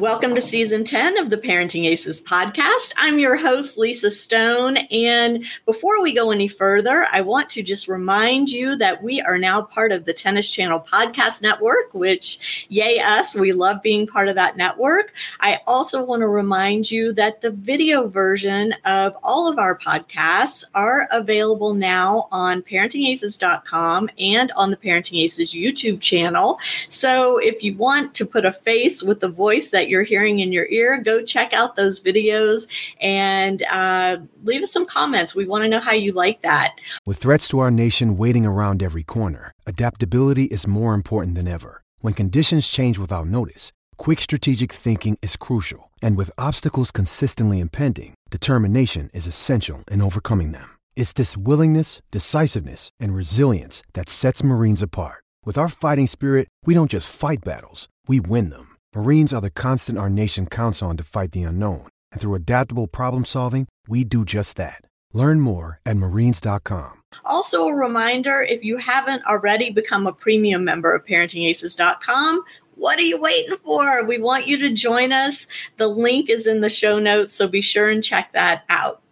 Welcome to season 10 of the Parenting Aces podcast. I'm your host, Lisa Stone. And before we go any further, I want to just remind you that we are now part of the Tennis Channel Podcast Network, which, yay, us, we love being part of that network. I also want to remind you that the video version of all of our podcasts are available now on parentingaces.com and on the Parenting Aces YouTube channel. So if you want to put a face with the voice that you're hearing in your ear, go check out those videos and uh, leave us some comments. We want to know how you like that. With threats to our nation waiting around every corner, adaptability is more important than ever. When conditions change without notice, quick strategic thinking is crucial. And with obstacles consistently impending, determination is essential in overcoming them. It's this willingness, decisiveness, and resilience that sets Marines apart. With our fighting spirit, we don't just fight battles, we win them. Marines are the constant our nation counts on to fight the unknown. And through adaptable problem solving, we do just that. Learn more at marines.com. Also, a reminder if you haven't already become a premium member of parentingaces.com, what are you waiting for? We want you to join us. The link is in the show notes, so be sure and check that out.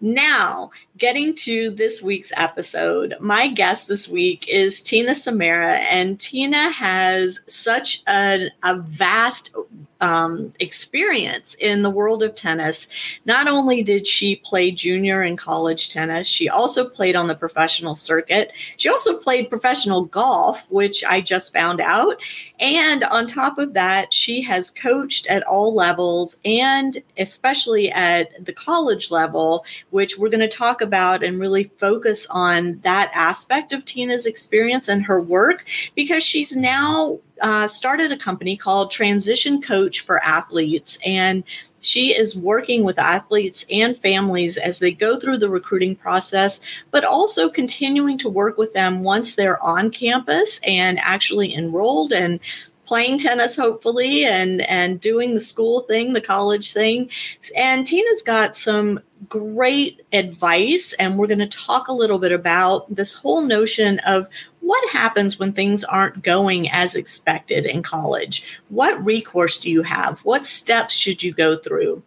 Now, getting to this week's episode, my guest this week is Tina Samara, and Tina has such a, vast um, experience in the world of tennis. Not only did she play junior and college tennis, she also played on the professional circuit. She also played professional golf, which I just found out. And on top of that, she has coached at all levels and especially at the college level, which we're going to talk about and really focus on that aspect of Tina's experience and her work because she's now uh, started a company called Transition Coach for Athletes. And she is working with athletes and families as they go through the recruiting process, but also continuing to work with them once they're on campus and actually enrolled and playing tennis hopefully and and doing the school thing the college thing and tina's got some great advice and we're going to talk a little bit about this whole notion of what happens when things aren't going as expected in college what recourse do you have what steps should you go through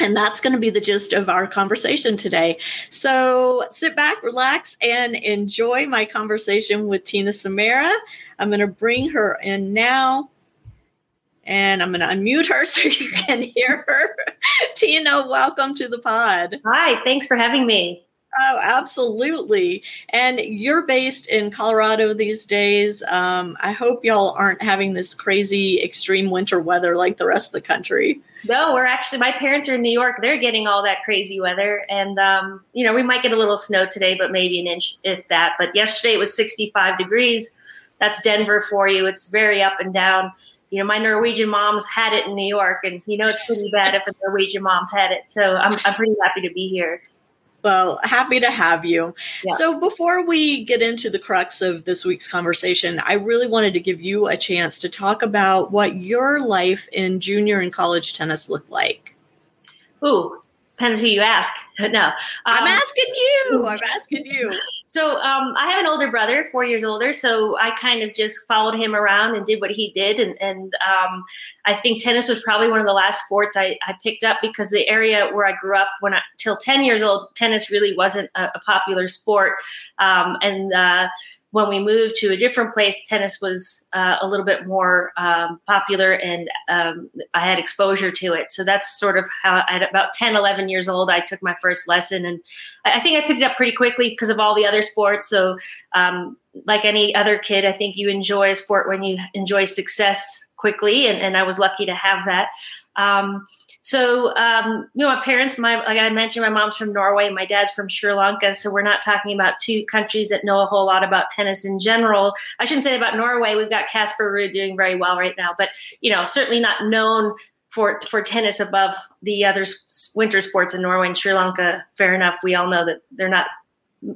and that's going to be the gist of our conversation today. So sit back, relax, and enjoy my conversation with Tina Samara. I'm going to bring her in now. And I'm going to unmute her so you can hear her. Tina, welcome to the pod. Hi, thanks for having me. Oh, absolutely. And you're based in Colorado these days. Um, I hope y'all aren't having this crazy extreme winter weather like the rest of the country. No, we're actually, my parents are in New York. They're getting all that crazy weather. And, um, you know, we might get a little snow today, but maybe an inch, if that. But yesterday it was 65 degrees. That's Denver for you. It's very up and down. You know, my Norwegian moms had it in New York, and you know, it's pretty bad if a Norwegian mom's had it. So I'm, I'm pretty happy to be here. Well, happy to have you. Yeah. So, before we get into the crux of this week's conversation, I really wanted to give you a chance to talk about what your life in junior and college tennis looked like. Ooh, depends who you ask. no, um, I'm asking you. I'm asking you. So um, I have an older brother, four years older. So I kind of just followed him around and did what he did. And, and um, I think tennis was probably one of the last sports I, I, picked up because the area where I grew up, when I till ten years old, tennis really wasn't a, a popular sport. Um, and uh, when we moved to a different place, tennis was uh, a little bit more um, popular and um, I had exposure to it. So that's sort of how, at about 10, 11 years old, I took my first lesson. And I think I picked it up pretty quickly because of all the other sports. So, um, like any other kid, I think you enjoy a sport when you enjoy success quickly. And, and I was lucky to have that. Um, so, um, you know, my parents, my like I mentioned, my mom's from Norway, my dad's from Sri Lanka. So we're not talking about two countries that know a whole lot about tennis in general. I shouldn't say about Norway. We've got Casper Ruud doing very well right now, but you know, certainly not known for for tennis above the other winter sports in Norway and Sri Lanka. Fair enough. We all know that they're not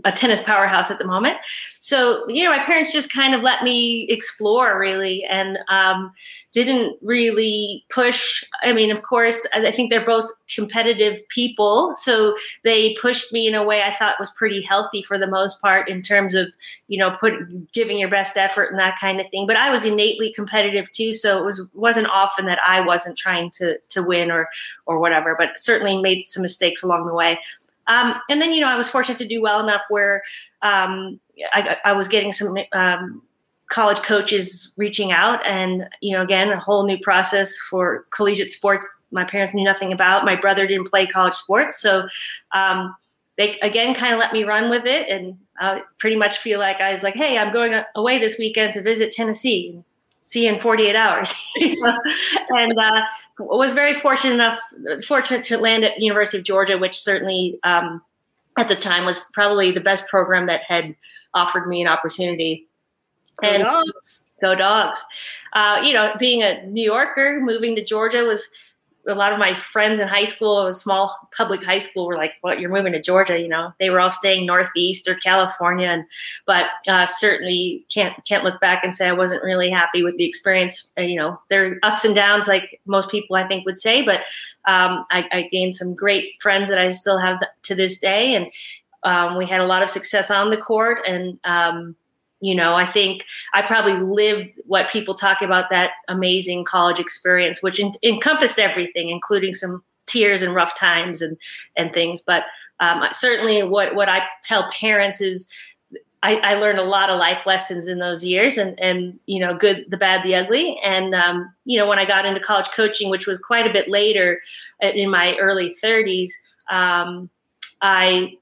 a tennis powerhouse at the moment. So, you know, my parents just kind of let me explore really and um, didn't really push. I mean, of course, I think they're both competitive people. So they pushed me in a way I thought was pretty healthy for the most part in terms of, you know, put giving your best effort and that kind of thing. But I was innately competitive too. So it was wasn't often that I wasn't trying to to win or or whatever, but certainly made some mistakes along the way. Um, and then, you know, I was fortunate to do well enough where um, I, I, was getting some um, college coaches reaching out. And, you know, again, a whole new process for collegiate sports my parents knew nothing about. My brother didn't play college sports. So um, they, again, kind of let me run with it. And I pretty much feel like I was like, hey, I'm going away this weekend to visit Tennessee see you in 48 hours and uh, was very fortunate enough fortunate to land at university of georgia which certainly um, at the time was probably the best program that had offered me an opportunity. Go and dogs. go dogs. Uh, you know being a new yorker moving to georgia was a lot of my friends in high school, a small public high school, were like, "What? You're moving to Georgia?" You know, they were all staying northeast or California, and but uh, certainly can't can't look back and say I wasn't really happy with the experience. Uh, you know, there are ups and downs, like most people I think would say, but um, I, I, gained some great friends that I still have to this day, and um, we had a lot of success on the court, and um, you know i think i probably lived what people talk about that amazing college experience which in, encompassed everything including some tears and rough times and and things. But um, certainly what what i tell parents is I, I, learned a lot of life lessons in those years and and you know good the bad the ugly. And um, you know when i got into college coaching which was quite a bit later uh, in my early 30s um, i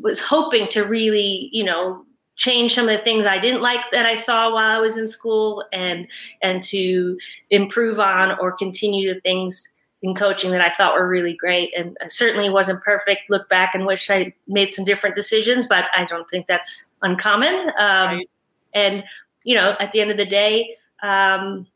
was hoping to really you know change some of the things I didn't like that I saw while I was in school and and to improve on or continue the things in coaching that I thought were really great. And certainly wasn't perfect. Look back and wish I made some different decisions but I don't think that's uncommon. Um, right. and you know at the end of the day um,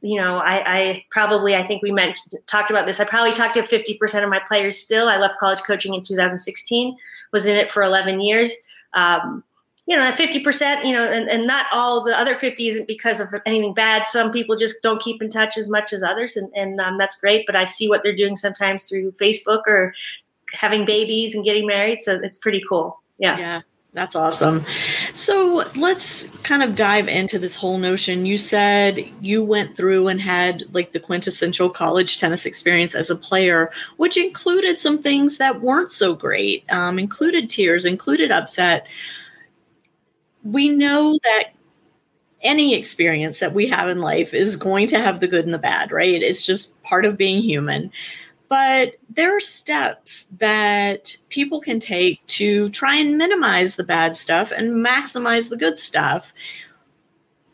you know I, I, probably I think we mentioned talked about this. I probably talked to 50% of my players still. I left college coaching in 2016 was in it for 11 years. Um, you know, 50%, you know, and, and not all the other 50 isn't because of anything bad. Some people just don't keep in touch as much as others. And, and um, that's great. But I see what they're doing sometimes through Facebook or having babies and getting married. So it's pretty cool. Yeah. Yeah. That's awesome. So let's kind of dive into this whole notion. You said you went through and had like the quintessential college tennis experience as a player, which included some things that weren't so great, um, included tears, included upset we know that any experience that we have in life is going to have the good and the bad, right? It's just part of being human. But there are steps that people can take to try and minimize the bad stuff and maximize the good stuff.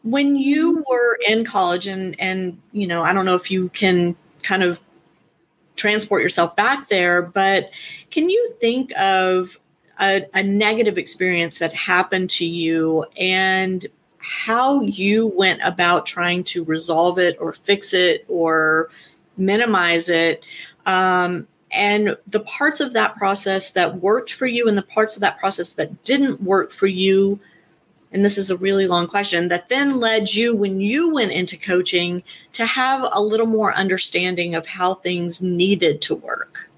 When you were in college and and you know, I don't know if you can kind of transport yourself back there, but can you think of a, a negative experience that happened to you and how you went about trying to resolve it or fix it or minimize it. Um, and the parts of that process that worked for you and the parts of that process that didn't work for you and this is a really long question that then led you when you went into coaching to have a little more understanding of how things needed to work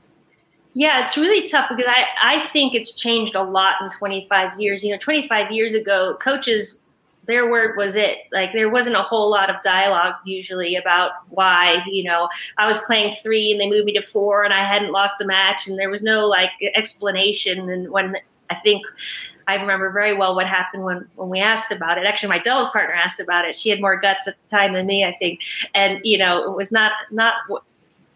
yeah, it's really tough because I, I think it's changed a lot in 25 years. You know, 25 years ago, coaches, their word was it. Like there wasn't a whole lot of dialogue usually about why, you know, I was playing three and they moved me to four and I hadn't lost the match and there was no like explanation. And when I think I remember very well what happened when, when we asked about it. Actually, my doubles partner asked about it. She had more guts at the time than me, I think. And, you know, it was not, not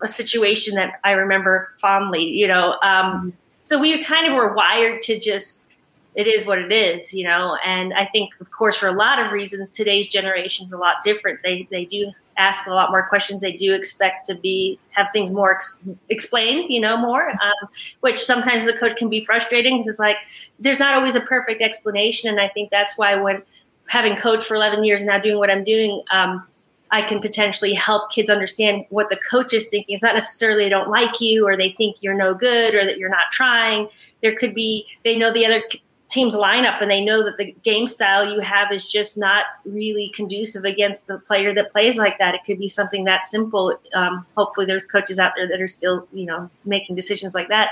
a situation that I remember fondly, you know. Um, so we kind of were wired to just, it is what it is, you know. And I think, of course, for a lot of reasons, today's generation is a lot different. They they do ask a lot more questions. They do expect to be have things more ex- explained, you know, more. Um, which sometimes as a coach can be frustrating because it's like there's not always a perfect explanation. And I think that's why when having coached for 11 years and now doing what I'm doing. Um, I can potentially help kids understand what the coach is thinking. It's not necessarily they don't like you or they think you're no good or that you're not trying. There could be they know the other team's lineup and they know that the game style you have is just not really conducive against the player that plays like that. It could be something that simple. Um, hopefully, there's coaches out there that are still, you know, making decisions like that.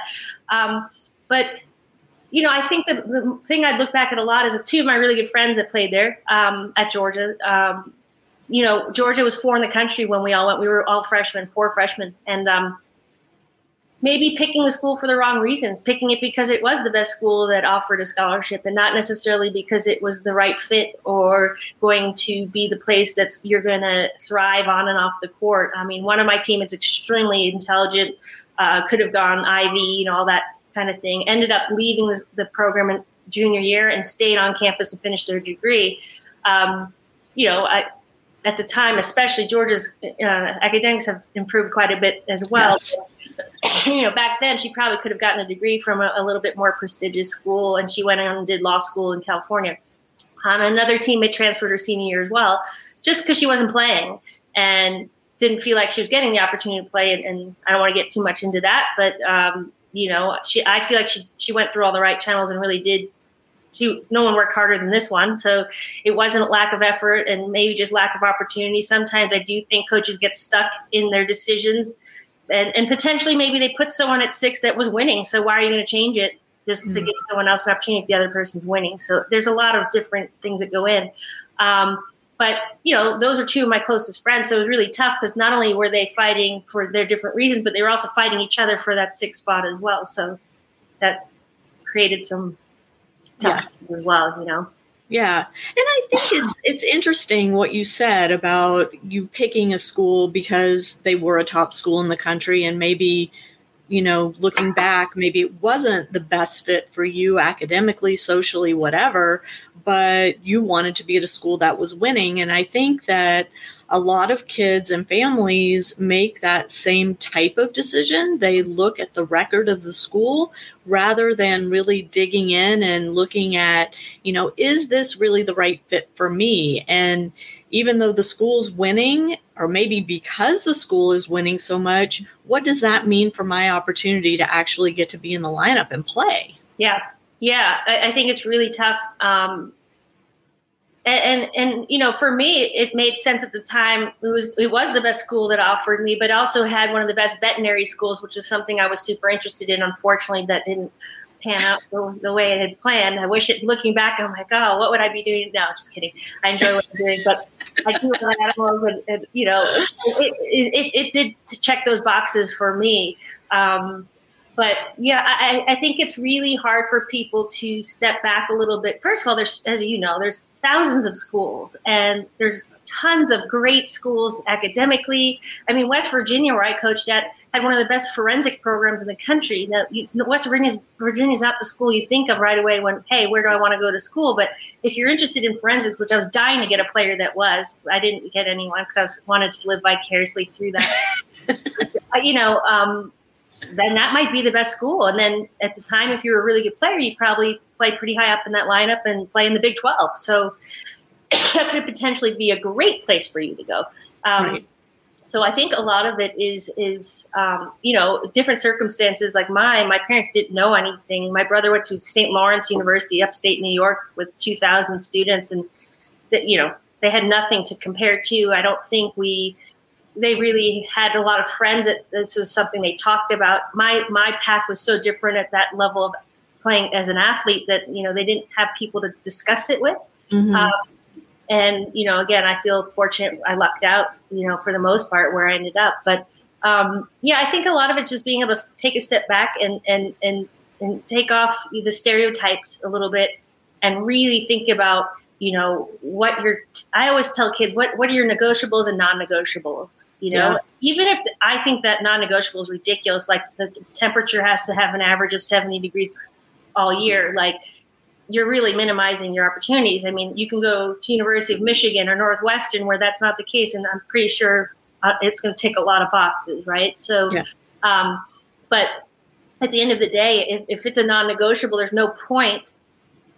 Um, but you know, I think the, the thing I'd look back at a lot is two of my really good friends that played there um, at Georgia. Um, you know, Georgia was four in the country when we all went. We were all freshmen, four freshmen, and um, maybe picking the school for the wrong reasons, picking it because it was the best school that offered a scholarship and not necessarily because it was the right fit or going to be the place that's you're going to thrive on and off the court. I mean, one of my team is extremely intelligent, uh, could have gone Ivy, you know, all that kind of thing. Ended up leaving the, the program in junior year and stayed on campus and finished their degree. Um, you know, I, at the time, especially Georgia's uh, academics have improved quite a bit as well. Yes. You know, back then she probably could have gotten a degree from a, a, little bit more prestigious school, and she went on and did law school in California. Um, another teammate transferred her senior year as well, just because she wasn't playing and didn't feel like she was getting the opportunity to play. And, and I don't want to get too much into that, but um, you know, she I feel like she she went through all the right channels and really did. No one worked harder than this one, so it wasn't lack of effort and maybe just lack of opportunity. Sometimes I do think coaches get stuck in their decisions, and, and potentially maybe they put someone at six that was winning. So why are you going to change it just mm-hmm. to give someone else an opportunity if the other person's winning? So there's a lot of different things that go in. Um, but you know those are two of my closest friends so it was really tough because not only were they fighting for their different reasons but they were also fighting each other for that sixth spot as well so that created some tough yeah. as well you know yeah and i think it's it's interesting what you said about you picking a school because they were a top school in the country and maybe you know looking back maybe it wasn't the best fit for you academically socially whatever but you wanted to be at a school that was winning. And I think that a lot of kids and families make that same type of decision. They look at the record of the school rather than really digging in and looking at, you know, is this really the right fit for me? And even though the school's winning, or maybe because the school is winning so much, what does that mean for my opportunity to actually get to be in the lineup and play? Yeah, yeah, I, I think it's really tough. Um, and, and, and you know, for me, it made sense at the time. It was it was the best school that offered me, but also had one of the best veterinary schools, which is something I was super interested in. Unfortunately, that didn't pan out the, the way it had planned. I wish it. Looking back, I'm like, oh, what would I be doing now? Just kidding. I enjoy what I'm doing, but I do with animals, and, and you know, it, it, it, it did check those boxes for me. Um, but yeah, I, I, think it's really hard for people to step back a little bit. First of all, there's, as you know, there's thousands of schools and there's tons of great schools academically. I mean, West Virginia, where I coached at, had one of the best forensic programs in the country. Now, you, West Virginia's Virginia's not the school you think of right away when, hey, where do I want to go to school? But if you're interested in forensics, which I was dying to get a player that was, I didn't get anyone because I was, wanted to live vicariously through that. you know, um, then that might be the best school. And then at the time, if you were a really good player, you probably play pretty high up in that lineup and play in the Big 12. So that could potentially be a great place for you to go. Um, right. So I think a lot of it is is um, you know different circumstances like mine. My parents didn't know anything. My brother went to St. Lawrence University, upstate New York, with two thousand students, and that you know they had nothing to compare to. I don't think we they really had a lot of friends that this was something they talked about. My my path was so different at that level of playing as an athlete that you know they didn't have people to discuss it with. Mm-hmm. Um, and you know, again, I feel fortunate. I lucked out, you know, for the most part where I ended up. But um, yeah, I think a lot of it's just being able to take a step back and and and and take off the stereotypes a little bit and really think about you know what your i always tell kids what what are your negotiables and non-negotiables you know yeah. even if the, i think that non-negotiable is ridiculous like the temperature has to have an average of 70 degrees all year like you're really minimizing your opportunities i mean you can go to university of michigan or northwestern where that's not the case and i'm pretty sure uh, it's going to tick a lot of boxes right so yeah. um, but at the end of the day if, if it's a non-negotiable there's no point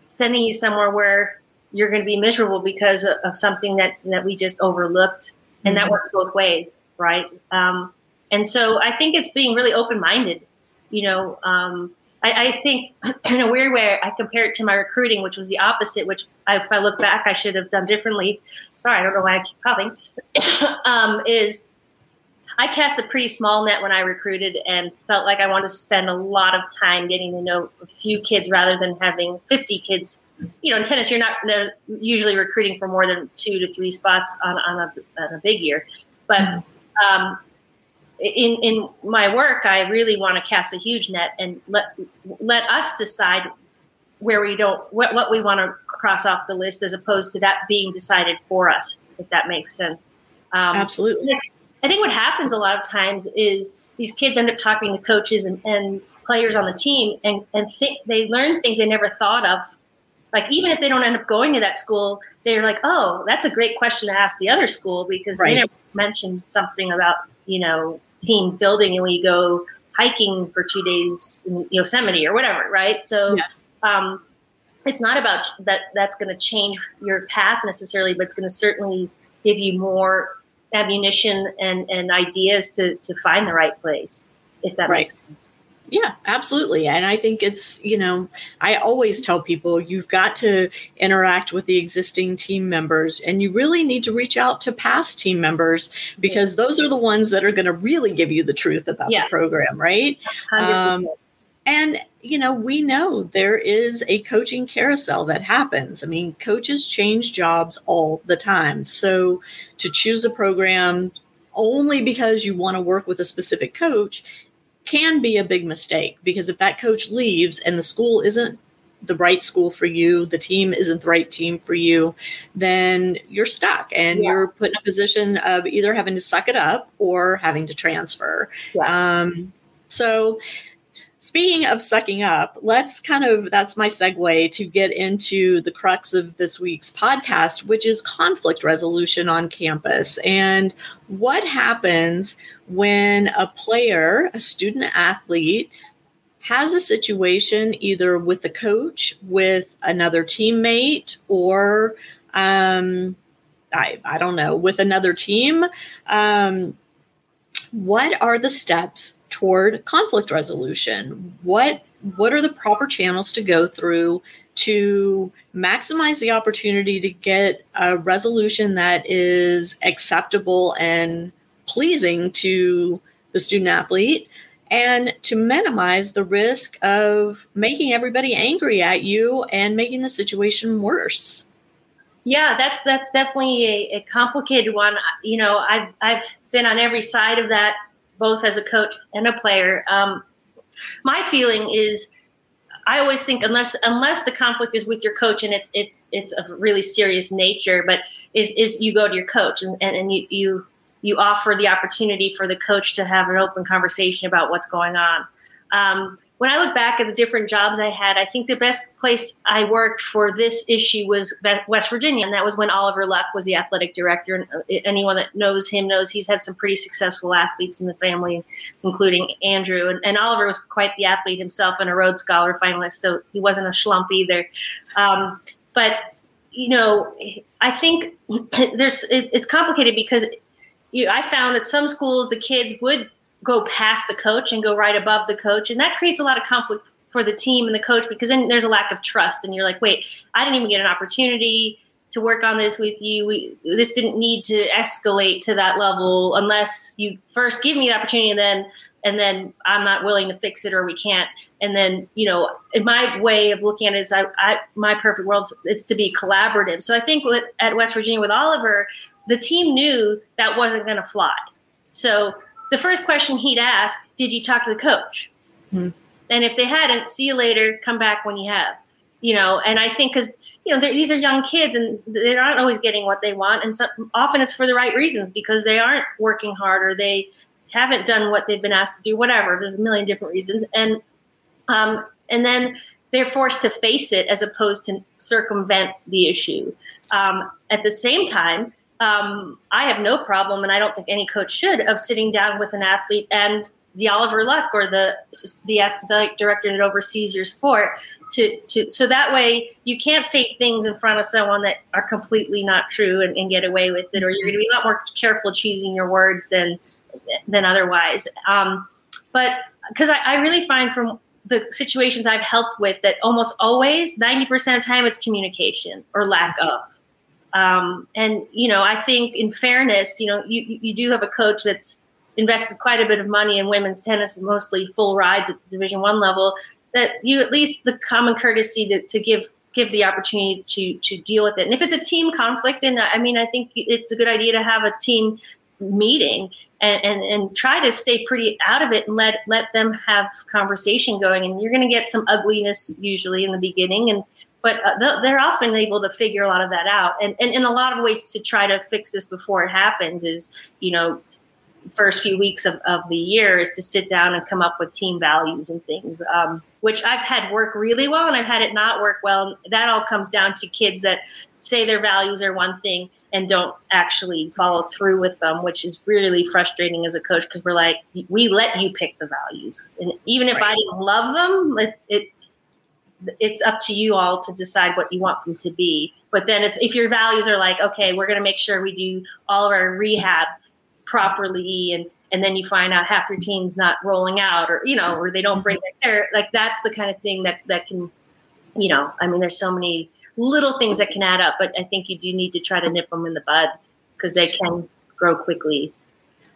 sending you somewhere where you're going to be miserable because of, something that that we just overlooked and mm-hmm. that works both ways right um, and so i think it's being really open-minded you know um, I, I, think in a weird way, I compare it to my recruiting, which was the opposite, which I, if I look back, I should have done differently. Sorry, I don't know why I keep coughing. um, is I cast a pretty small net when I recruited and felt like I wanted to spend a lot of time getting to know a few kids rather than having 50 kids. You know, in tennis, you're not usually recruiting for more than two to three spots on, on, a, on a big year. But mm-hmm. um, in in my work, I really want to cast a huge net and let let us decide where we don't what, what we want to cross off the list as opposed to that being decided for us if that makes sense um, absolutely i think what happens a lot of times is these kids end up talking to coaches and, and players on the team and, and think they learn things they never thought of like even if they don't end up going to that school they're like oh that's a great question to ask the other school because right. they never mentioned something about you know team building and we go hiking for two days in Yosemite or whatever, right? So yeah. um, it's not about that. That's going to change your path necessarily, but it's going to certainly give you more ammunition and, and ideas to to find the right place, if that right. makes sense. Yeah, absolutely. And I think it's, you know, I always tell people you've got to interact with the existing team members and you really need to reach out to past team members because those are the ones that are going to really give you the truth about yeah. the program, right? Um, and, you know, we know there is a coaching carousel that happens. I mean, coaches change jobs all the time. So to choose a program only because you want to work with a specific coach can be a big mistake because if that coach leaves and the school isn't the right school for you, the team isn't the right team for you, then you're stuck and yeah. you're put in a position of either having to suck it up or having to transfer. Yeah. Um, so, speaking of sucking up, let's kind of that's my segue to get into the crux of this week's podcast, which is conflict resolution on campus and what happens when a player, a student athlete, has a situation either with a coach, with another teammate, or um, I, I don't know, with another team. Um, what are the steps toward conflict resolution? What what are the proper channels to go through to maximize the opportunity to get a resolution that is acceptable and pleasing to the student athlete and to minimize the risk of making everybody angry at you and making the situation worse. Yeah, that's that's definitely a, a, complicated one. You know, I've I've been on every side of that, both as a coach and a player. Um, my feeling is, I always think unless unless the conflict is with your coach and it's it's it's of really serious nature, but is is you go to your coach and, and, and you you you offer the opportunity for the coach to have an open conversation about what's going on. Um, when I look back at the different jobs I had, I think the best place I worked for this issue was West Virginia, and that was when Oliver Luck was the athletic director. And uh, anyone that knows him knows he's had some pretty successful athletes in the family, including Andrew. And, and Oliver was quite the athlete himself and a Rhodes Scholar finalist, so he wasn't a schlump either. Um, but you know, I think there's it, it's complicated because you, I found at some schools the kids would go past the coach and go right above the coach, and that creates a lot of conflict for the team and the coach because then there's a lack of trust, and you're like, wait, I didn't even get an opportunity to work on this with you. We, this didn't need to escalate to that level unless you first give me the opportunity and then and then I'm not willing to fix it or we can't. And then, you know, in my way of looking at it is I, I my perfect world, it's to be collaborative. So I think with, at West Virginia with Oliver, the team knew that wasn't going to fly. So the first question he'd ask, did you talk to the coach? Mm-hmm. And if they hadn't, see you later, come back when you have. You know, and I think because you know these are young kids and they're not always getting what they want, and so often it's for the right reasons because they aren't working hard or they haven't done what they've been asked to do, whatever. There's a million different reasons, and um, and then they're forced to face it as opposed to circumvent the issue. Um, at the same time, um, I have no problem, and I don't think any coach should, of sitting down with an athlete and the Oliver Luck or the the athletic director that oversees your sport to to so that way you can't say things in front of someone that are completely not true and, and get away with it, or you're going to be a lot more careful choosing your words than than otherwise. Um, but because I, I, really find from the situations I've helped with that almost always 90% of time it's communication or lack of. Um, and you know, I think in fairness, you know, you you do have a coach that's invested quite a bit of money in women's tennis, mostly full rides at the Division One level. That you at least the common courtesy to, to give give the opportunity to to deal with it. And if it's a team conflict, then I mean, I think it's a good idea to have a team meeting and, and, and try to stay pretty out of it and let let them have conversation going. And you're going to get some ugliness usually in the beginning, and but uh, they're often able to figure a lot of that out. And, and in a lot of ways to try to fix this before it happens is you know first few weeks of, of the year is to sit down and come up with team values and things, um, which I've had work really well and I've had it not work well. That all comes down to kids that say their values are one thing and don't actually follow through with them, which is really frustrating as a coach because we're like, we let you pick the values. And even if right. I don't love them, it, it it's up to you all to decide what you want them to be. But then it's if your values are like, okay, we're going to make sure we do all of our rehab properly and and then you find out half your team's not rolling out or you know or they don't bring mm-hmm. their like that's the kind of thing that that can you know i mean there's so many little things that can add up but i think you do need to try to nip them in the bud because they can grow quickly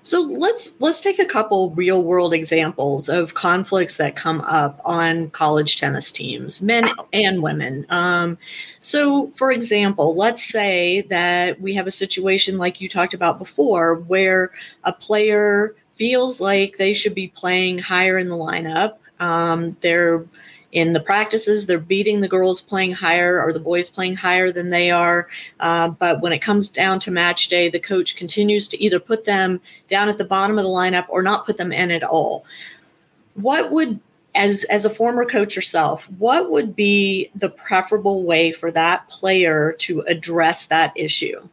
so let's let's take a couple real world examples of conflicts that come up on college tennis teams, men and women. Um, so, for example, let's say that we have a situation like you talked about before, where a player feels like they should be playing higher in the lineup. Um, they're in the practices they're beating the girls playing higher or the boys playing higher than they are. Uh, but when it comes down to match day the coach continues to either put them down at the bottom of the lineup or not put them in at all. What would as as a former coach yourself what would be the preferable way for that player to address that issue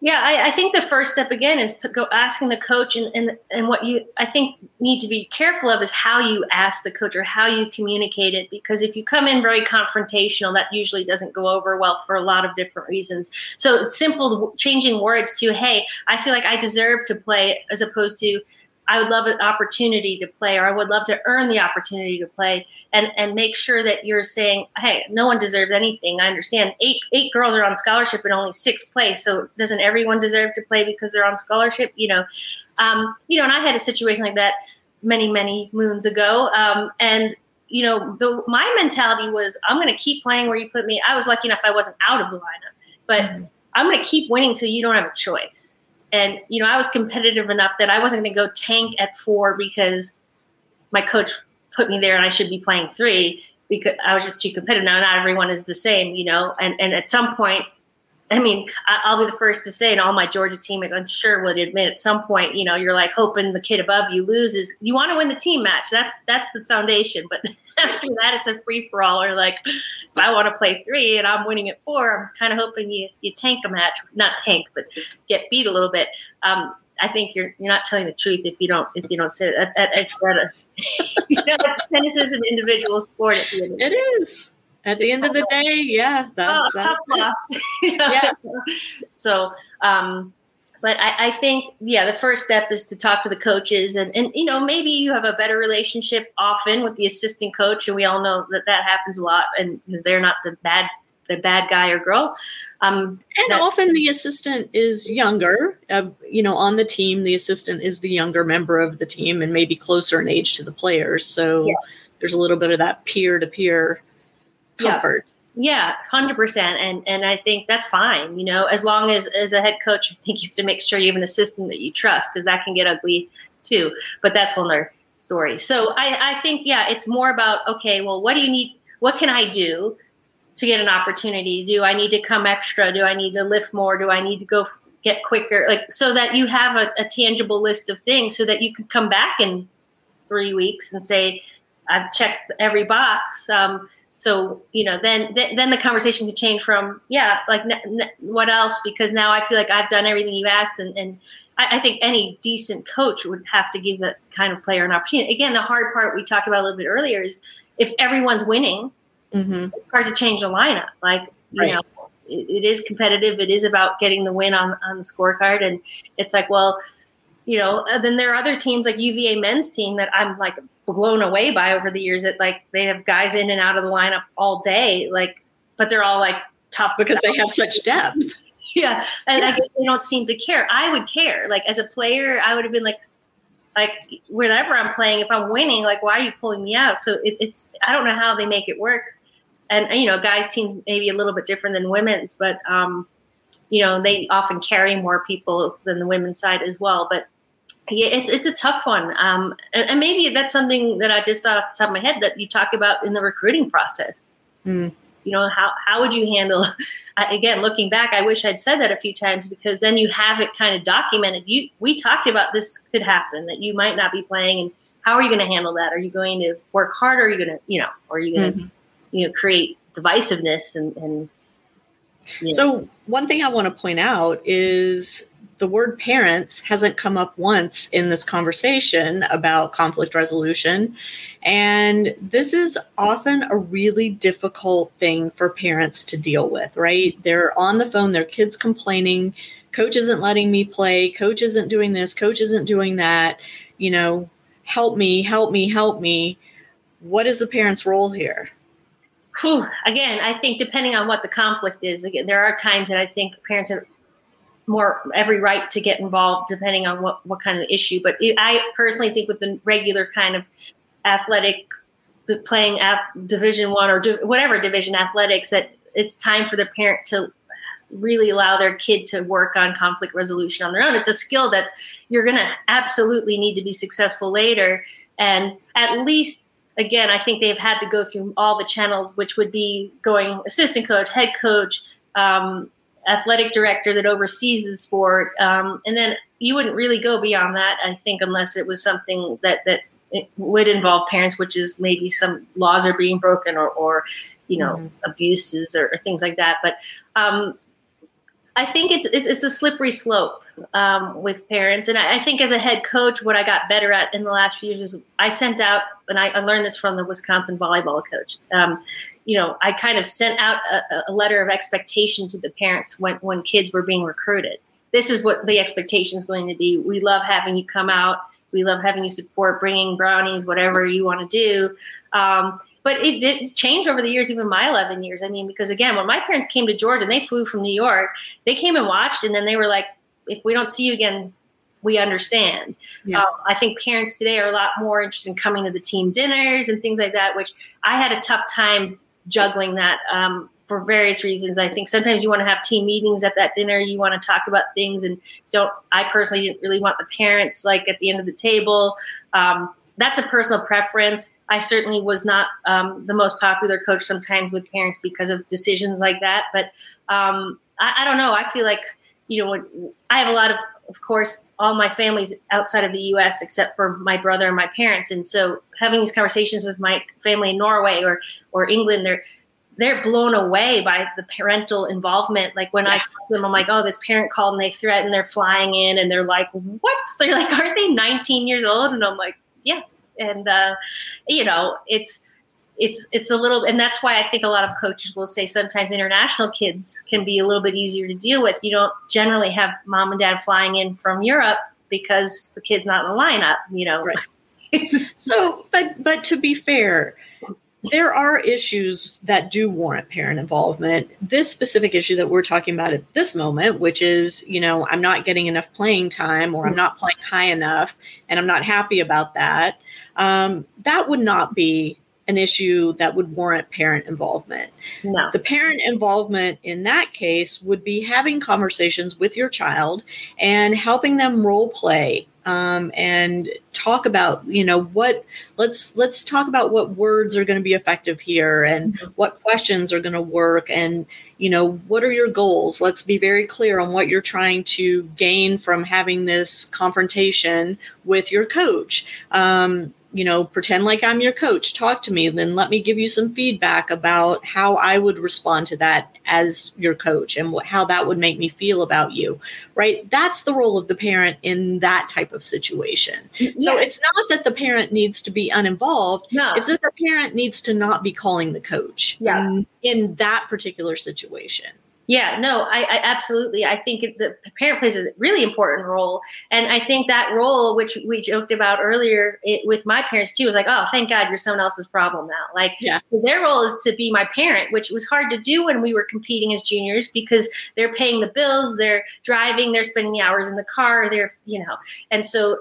yeah, I, I, think the first step again is to go asking the coach, and, and and what you I think need to be careful of is how you ask the coach or how you communicate it. Because if you come in very confrontational, that usually doesn't go over well for a lot of different reasons. So it's simple changing words to "Hey, I feel like I deserve to play," as opposed to I would love an opportunity to play, or I would love to earn the opportunity to play, and and make sure that you're saying, hey, no one deserves anything. I understand eight eight girls are on scholarship and only six play, so doesn't everyone deserve to play because they're on scholarship? You know, um, you know. And I had a situation like that many many moons ago, um, and you know, the my mentality was, I'm going to keep playing where you put me. I was lucky enough I wasn't out of the lineup, but mm-hmm. I'm going to keep winning till you don't have a choice and, you know, I was competitive enough that I wasn't going to go tank at four because my coach put me there and I should be playing three because I was just too competitive. Now, not everyone is the same, you know, and, and at some point, I mean, I'll be the first to say, and all my Georgia teammates, I'm sure, would admit at some point, you know, you're like hoping the kid above you loses. You want to win the team match. That's that's the foundation. But after that, it's a free for all. Or like, if I want to play three and I'm winning at four, I'm kind of hoping you you tank a match, not tank, but get beat a little bit. Um, I think you're you're not telling the truth if you don't if you don't say it. At, at, at, you know, tennis is an individual sport. At the end it is at the end of the day, yeah, that's, oh, tough loss. yeah. So, um, but I, I, think, yeah, the first step is to talk to the coaches, and and you know maybe you have a better relationship often with the assistant coach, and we all know that that happens a lot, and because they're not the bad the bad guy or girl. Um, and that, often the assistant is younger. Uh, you know, on the team, the assistant is the younger member of the team and maybe closer in age to the players. So yeah. there's a little bit of that peer to peer comfort. Yeah, hundred percent, and and I think that's fine. You know, as long as as a head coach, I think you have to make sure you have an assistant that you trust because that can get ugly too. But that's whole other story. So I I think yeah, it's more about okay, well, what do you need? What can I do to get an opportunity? Do I need to come extra? Do I need to lift more? Do I need to go get quicker? Like so that you have a, a tangible list of things so that you can come back in three weeks and say, I've checked every box. Um, so you know then then the conversation could change from yeah like n- n- what else because now i feel like i've done everything you asked and, and I, I, think any decent coach would have to give that kind of player an opportunity again the hard part we talked about a little bit earlier is if everyone's winning mm-hmm. it's hard to change the lineup like you right. know it, it is competitive it is about getting the win on on the scorecard and it's like well you know, uh, then there are other teams like UVA men's team that I'm like blown away by over the years that like they have guys in and out of the lineup all day, like, but they're all like tough because they have such depth. yeah. And yeah. I guess they don't seem to care. I would care. Like as a player, I would have been like, like whenever I'm playing, if I'm winning, like why are you pulling me out? So it, it's I don't know how they make it work. And you know, guys' team maybe a little bit different than women's, but um, you know, they often carry more people than the women's side as well. But yeah, it's it's a tough one, um, and, and, maybe that's something that I just thought off the top of my head that you talk about in the recruiting process. Mm. You know, how how would you handle? Again, looking back, I wish I'd said that a few times because then you have it kind of documented. You we talked about this could happen that you might not be playing, and how are you going to handle that? Are you going to work harder? Are you going to you know? Or are you going to mm-hmm. you know create divisiveness and and you know. so one thing I want to point out is the word parents hasn't come up once in this conversation about conflict resolution. And this is often a really difficult thing for parents to deal with, right? They're on the phone, their kids complaining, coach isn't letting me play, coach isn't doing this, coach isn't doing that, you know, help me, help me, help me. What is the parent's role here? Whew. Again, I think depending on what the conflict is, again, there are times that I think parents have more every right to get involved depending on what, what kind of issue. But I personally think with the regular kind of athletic playing at division one or whatever division athletics that it's time for the parent to really allow their kid to work on conflict resolution on their own. It's a skill that you're going to absolutely need to be successful later. And at least, again, I think they've had to go through all the channels, which would be going assistant coach, head coach, um, athletic director that oversees the sport. Um, and then you wouldn't really go beyond that, I think, unless it was something that that would involve parents, which is maybe some laws are being broken or, or you know, mm-hmm. abuses or, or, things like that. But um, I think it's, it's, it's a slippery slope um, with parents, and I, I, think as a head coach, what I got better at in the last few years is I sent out, and I, I learned this from the Wisconsin volleyball coach. Um, you know, I kind of sent out a, a, letter of expectation to the parents when when kids were being recruited. This is what the expectation is going to be. We love having you come out. We love having you support, bringing brownies, whatever you want to do. Um, but it did change over the years, even my 11 years. I mean, because again, when my parents came to Georgia and they flew from New York, they came and watched, and then they were like, if we don't see you again, we understand. Yeah. Um, I think parents today are a lot more interested in coming to the team dinners and things like that, which I had a tough time juggling that um, for various reasons. I think sometimes you want to have team meetings at that dinner, you want to talk about things, and don't. I personally didn't really want the parents like at the end of the table. Um, that's a personal preference. I certainly was not um, the most popular coach sometimes with parents because of decisions like that. But um, I, I, don't know. I feel like you know when, I have a lot of, of course, all my family's outside of the U.S. except for my brother and my parents, and so having these conversations with my family in Norway or or England, they're they're blown away by the parental involvement. Like when yeah. I talk to them, I'm like, oh, this parent called and they threaten they're flying in and they're like, what? They're like, aren't they 19 years old? And I'm like, yeah, and uh, you know it's it's it's a little and that's why i think a lot of coaches will say sometimes international kids can be a little bit easier to deal with. You don't generally have mom and dad flying in from europe because the kid's not in the lineup you know? Right. so but but to be fair there are issues that do warrant parent involvement. This specific issue that we're talking about at this moment, which is, you know, I'm not getting enough playing time or I'm not playing high enough and I'm not happy about that, um, that would not be an issue that would warrant parent involvement. No. The parent involvement in that case would be having conversations with your child and helping them role play um, and talk about you know what let's let's talk about what words are going to be effective here and mm-hmm. what questions are going to work and you know what are your goals let's be very clear on what you're trying to gain from having this confrontation with your coach um, you know, pretend like I'm your coach, talk to me, then let me give you some feedback about how I would respond to that as your coach and what, how that would make me feel about you, right? That's the role of the parent in that type of situation. Yeah. So it's not that the parent needs to be uninvolved, no. it's that the parent needs to not be calling the coach yeah. in, in that particular situation. Yeah, no, I, I absolutely. I think the parent plays a really important role, and I think that role, which we joked about earlier it, with my parents too, was like, oh, thank God you're someone else's problem now. Like, yeah. their role is to be my parent, which was hard to do when we were competing as juniors because they're paying the bills, they're driving, they're spending the hours in the car, they're you know, and so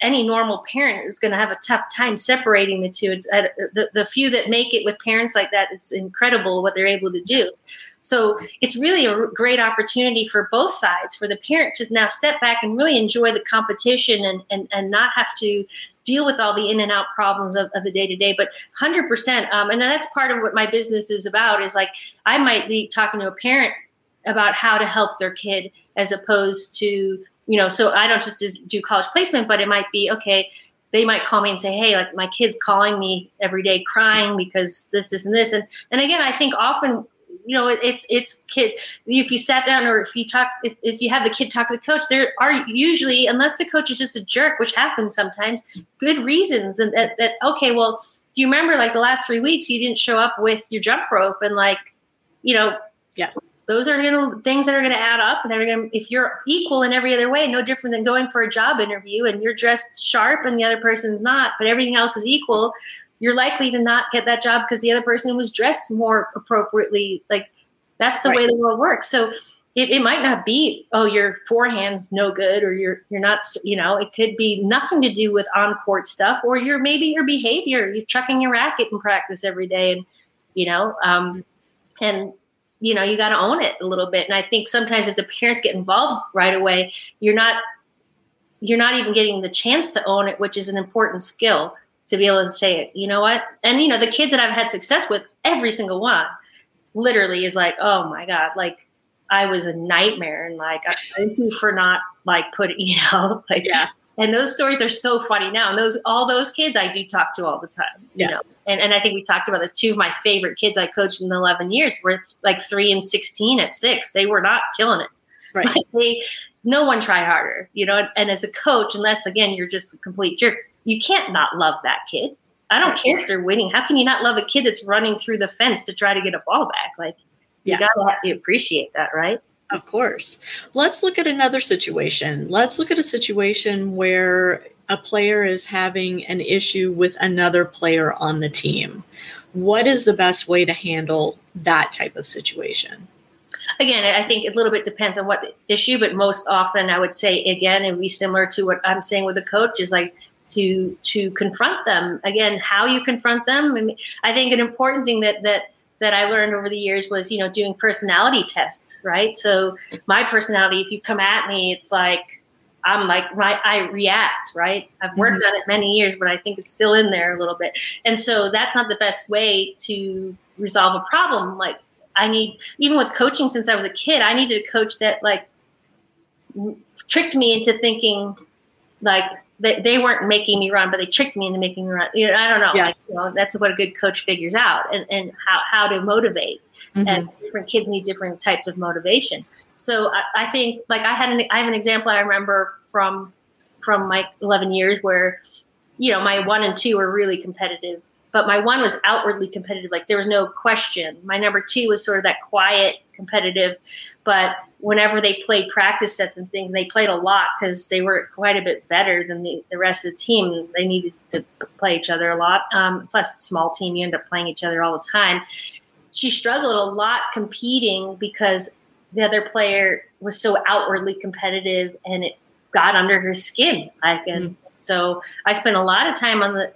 any normal parent is going to have a tough time separating the two. It's uh, the, the few that make it with parents like that. It's incredible what they're able to do. So it's really a great opportunity for both sides, for the parent to now step back and really enjoy the competition and, and, and not have to deal with all the in and out problems of, of the day to day. But 100%, um, and that's part of what my business is about is like I might be talking to a parent about how to help their kid as opposed to you know, so I don't just do college placement, but it might be okay. They might call me and say, "Hey, like my kid's calling me every day, crying because this, this, and this." And and again, I think often, you know, it, it's it's kid. If you sat down or if you talk, if, if you have the kid talk to the coach, there are usually, unless the coach is just a jerk, which happens sometimes, good reasons. And that, that okay, well, do you remember like the last three weeks you didn't show up with your jump rope and like, you know, those are going things that are going to add up and they're going to if you're equal in every other way no different than going for a job interview and you're dressed sharp and the other person's not but everything else is equal you're likely to not get that job because the other person was dressed more appropriately like that's the right. way the world works so it, it might not be oh your forehand's no good or you're you're not you know it could be nothing to do with on court stuff or your maybe your behavior you're chucking your racket in practice every day and you know um, and you know you got to own it a little bit. And i think sometimes if the parents get involved right away you're not you're not even getting the chance to own it which is an important skill to be able to say it you know what? And you know the kids that i've had success with every single one literally is like oh my god like i was a nightmare and like thank you for not like putting you know like yeah and those stories are so funny now. And those all those kids i do talk to all the time yeah. you know? And, and i think we talked about this. Two of my favorite kids i coached in 11 years were like 3 and 16 at 6 they were not killing it. Right. Like they no one tried harder you know? And as a coach unless again you're just a complete jerk you can't not love that kid. I don't care if they're winning. How can you not love a kid that's running through the fence to try to get a ball back? Like you yeah. gotta to appreciate that right of course. Let's look at another situation. Let's look at a situation where a player is having an issue with another player on the team. What is the best way to handle that type of situation? Again, I think a little bit depends on what issue, but most often I would say again, would be similar to what I'm saying with the coach is like to to confront them. Again, how you confront them. I, mean, I think an important thing that that that I learned over the years was, you know, doing personality tests, right? So my personality, if you come at me, it's like I'm like right, I react, right? I've worked mm-hmm. on it many years, but I think it's still in there a little bit. And so that's not the best way to resolve a problem. Like I need, even with coaching since I was a kid, I needed a coach that like tricked me into thinking like they, they weren't making me run, but they tricked me into making me run. You know, I don't know. Yeah. Like, you know, that's what a good coach figures out and, and how, how to motivate. Mm-hmm. And different kids need different types of motivation. So I, I, think like I had an, I have an example I remember from, from my 11 years where, you know, my one and two were really competitive, but my one was outwardly competitive. Like there was no question. My number two was sort of that quiet, competitive, but whenever they played practice sets and things, and they played a lot because they were quite a bit better than the, the rest of the team. They needed to play each other a lot. Um, plus, small team, you end up playing each other all the time. She struggled a lot competing because the other player was so outwardly competitive and it got under her skin. Like, and mm-hmm. so I spent a lot of time on the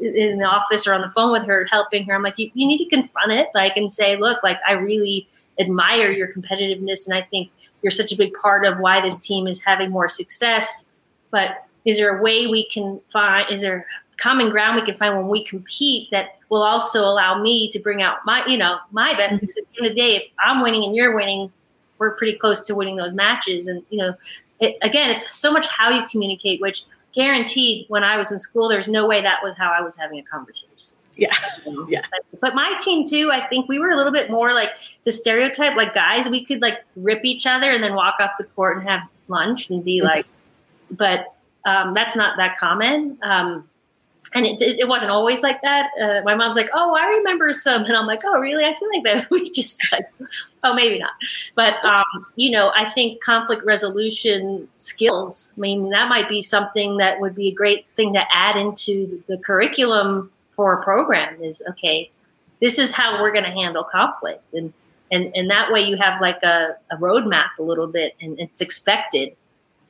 in the office or on the phone with her, helping her. I'm like, you, you need to confront it, like, and say, look, like, I really admire your competitiveness, and I think you're such a big part of why this team is having more success. But is there a way we can find? Is there common ground we can find when we compete that will also allow me to bring out my, you know, my best? Mm-hmm. Because at the end of the day, if I'm winning and you're winning, we're pretty close to winning those matches. And you know, it, again, it's so much how you communicate, which guaranteed when I was in school, there's no way that was how I was having a conversation. Yeah. Yeah. But, but, my team too, I think we were a little bit more like the stereotype, like guys, we could like rip each other and then walk off the court and have lunch and be mm-hmm. like, but um, that's not that common. Um, and it, it wasn't always like that. Uh, my mom's like, "Oh, I remember some," and I'm like, "Oh, really? I feel like that we just like, oh, maybe not." But um, you know, I think conflict resolution skills. I mean, that might be something that would be a great thing to add into the, the curriculum for a program. Is okay, this is how we're going to handle conflict, and and and that way you have like a, a roadmap a little bit, and it's expected.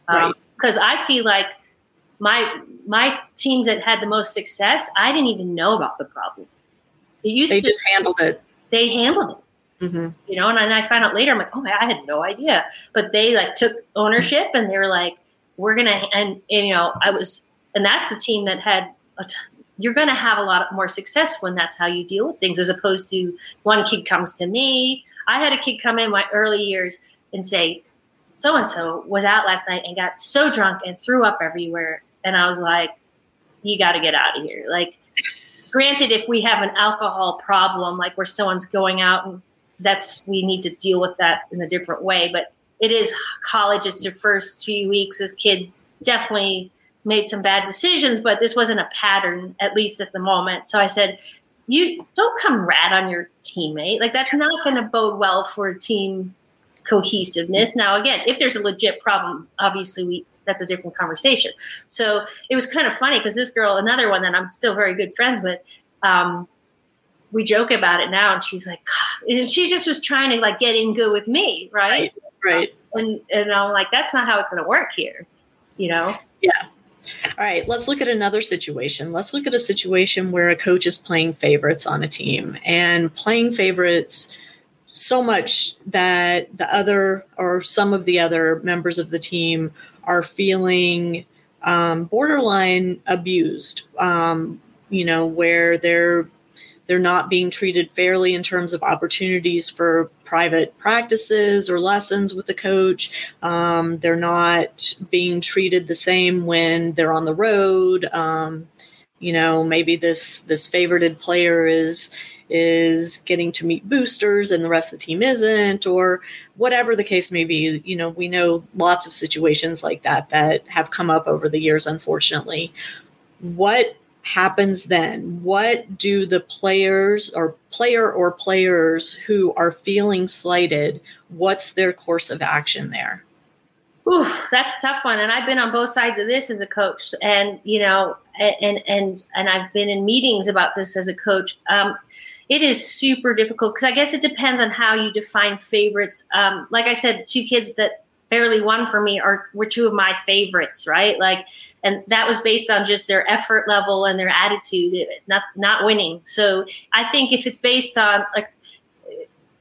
Because um, right. I feel like my my teams that had the most success, I didn't even know about the problem. It used they to, just handled it. They handled it. Mm-hmm. You know, and, and I found out later, I'm like, oh, I had no idea. But they like took ownership and they were like, we're gonna and, and you know, I was, and that's the team that had a t- you're going to have a lot more success when that's how you deal with things as opposed to one kid comes to me i had a kid come in my early years and say so and so was out last night and got so drunk and threw up everywhere. And I was like, you got to get out of here. Like, granted, if we have an alcohol problem, like where someone's going out and that's, we need to deal with that in a different way. But it is college. It's your first few weeks. This kid definitely made some bad decisions, but this wasn't a pattern, at least at the moment. So I said, you don't come rat on your teammate. Like that's not going to bode well for a team cohesiveness. Now, again, if there's a legit problem, obviously we that's a different conversation. So it was kind of funny because this girl, another one that I'm still very good friends with, um, we joke about it now, and she's like, and she just was trying to like get in good with me, right? Right. right. And and I'm like, that's not how it's going to work here, you know? Yeah. All right, let's look at another situation. Let's look at a situation where a coach is playing favorites on a team and playing favorites so much that the other or some of the other members of the team are feeling um, borderline abused. Um, you know, where they're they're not being treated fairly in terms of opportunities for private practices or lessons with the coach. Um, they're not being treated the same when they're on the road. Um, you know, maybe this this favorited player is is getting to meet boosters and the rest of the team isn't, or whatever the case may be. You know, we know lots of situations like that that have come up over the years, unfortunately. What happens then? What do the players or player or players who are feeling slighted, what's their course of action there? Ooh, that's a tough one. And I've been on both sides of this as a coach. And, you know, and and and I've been in meetings about this as a coach. Um, it is super difficult because I guess it depends on how you define favorites. Um, like I said, two kids that barely won for me are were two of my favorites, right? Like, and that was based on just their effort level and their attitude, not not winning. So I think if it's based on like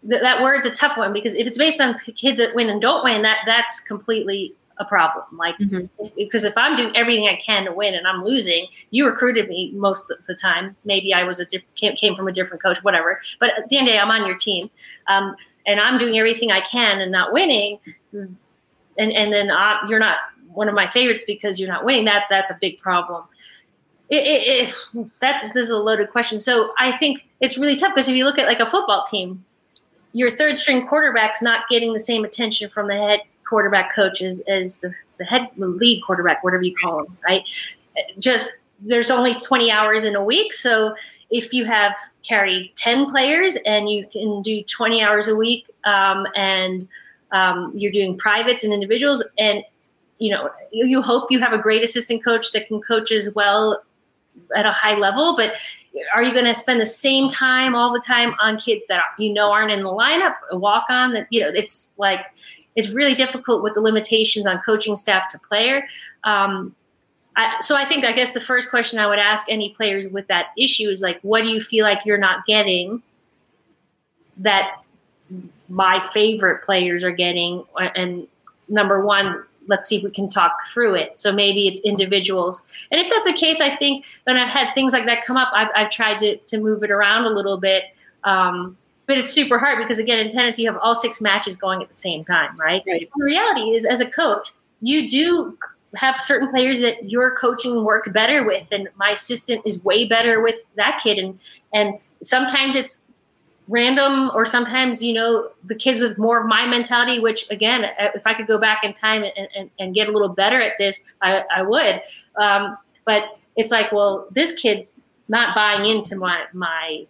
th- that word's a tough one because if it's based on kids that win and don't win, that that's completely a problem. Like, mm-hmm. because if I'm doing everything I can to win and I'm losing, you recruited me most of the time. Maybe I was a diff- came, came from a different coach, whatever. But at the end of the day, I'm on your team, um, and I'm doing everything I can and not winning. And and then uh, you're not one of my favorites because you're not winning. That that's a big problem. It, it, it, that's this is a loaded question. So I think it's really tough because if you look at like a football team, your third string quarterback's not getting the same attention from the head quarterback coach as, as the, the head lead quarterback, whatever you call him, right? Just there's only 20 hours in a week. So if you have carried 10 players and you can do 20 hours a week um, and um, you're doing privates and individuals and you know you hope you have a great assistant coach that can coach as well at a high level but are you going to spend the same time all the time on kids that you know aren't in the lineup walk on that you know it's like it's really difficult with the limitations on coaching staff to player. Um, I, so I think I guess the first question I would ask any players with that issue is like, what do you feel like you're not getting that my favorite players are getting? And number one, let's see if we can talk through it. So maybe it's individuals. And if that's the case, I think when I've had things like that come up, I've, I've tried to, to move it around a little bit. Um, but it's super hard because again in tennis you have all six matches going at the same time right, right. the reality is as a coach you do have certain players that your coaching works better with and my assistant is way better with that kid and and sometimes it's random or sometimes you know the kids with more of my mentality which again if i could go back in time and, and, and get a little better at this i, I would um, but it's like, well, this kid's not buying into my my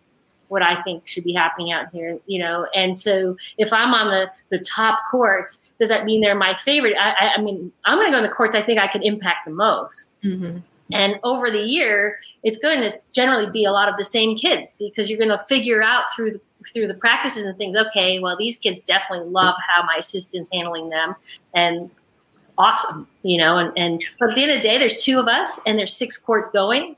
what I think should be happening out here, you know. And so if I'm on the the top courts, does that mean they're my favorite? I, I, I mean, I'm going to go in the courts I think I can impact the most. Mm-hmm. And over the year, it's going to generally be a lot of the same kids because you're going to figure out through the through the practices and things. Okay, well, these kids definitely love how my assistant's handling them, and awesome, you know. And and but at the end of the day, there's two of us, and there's six courts going.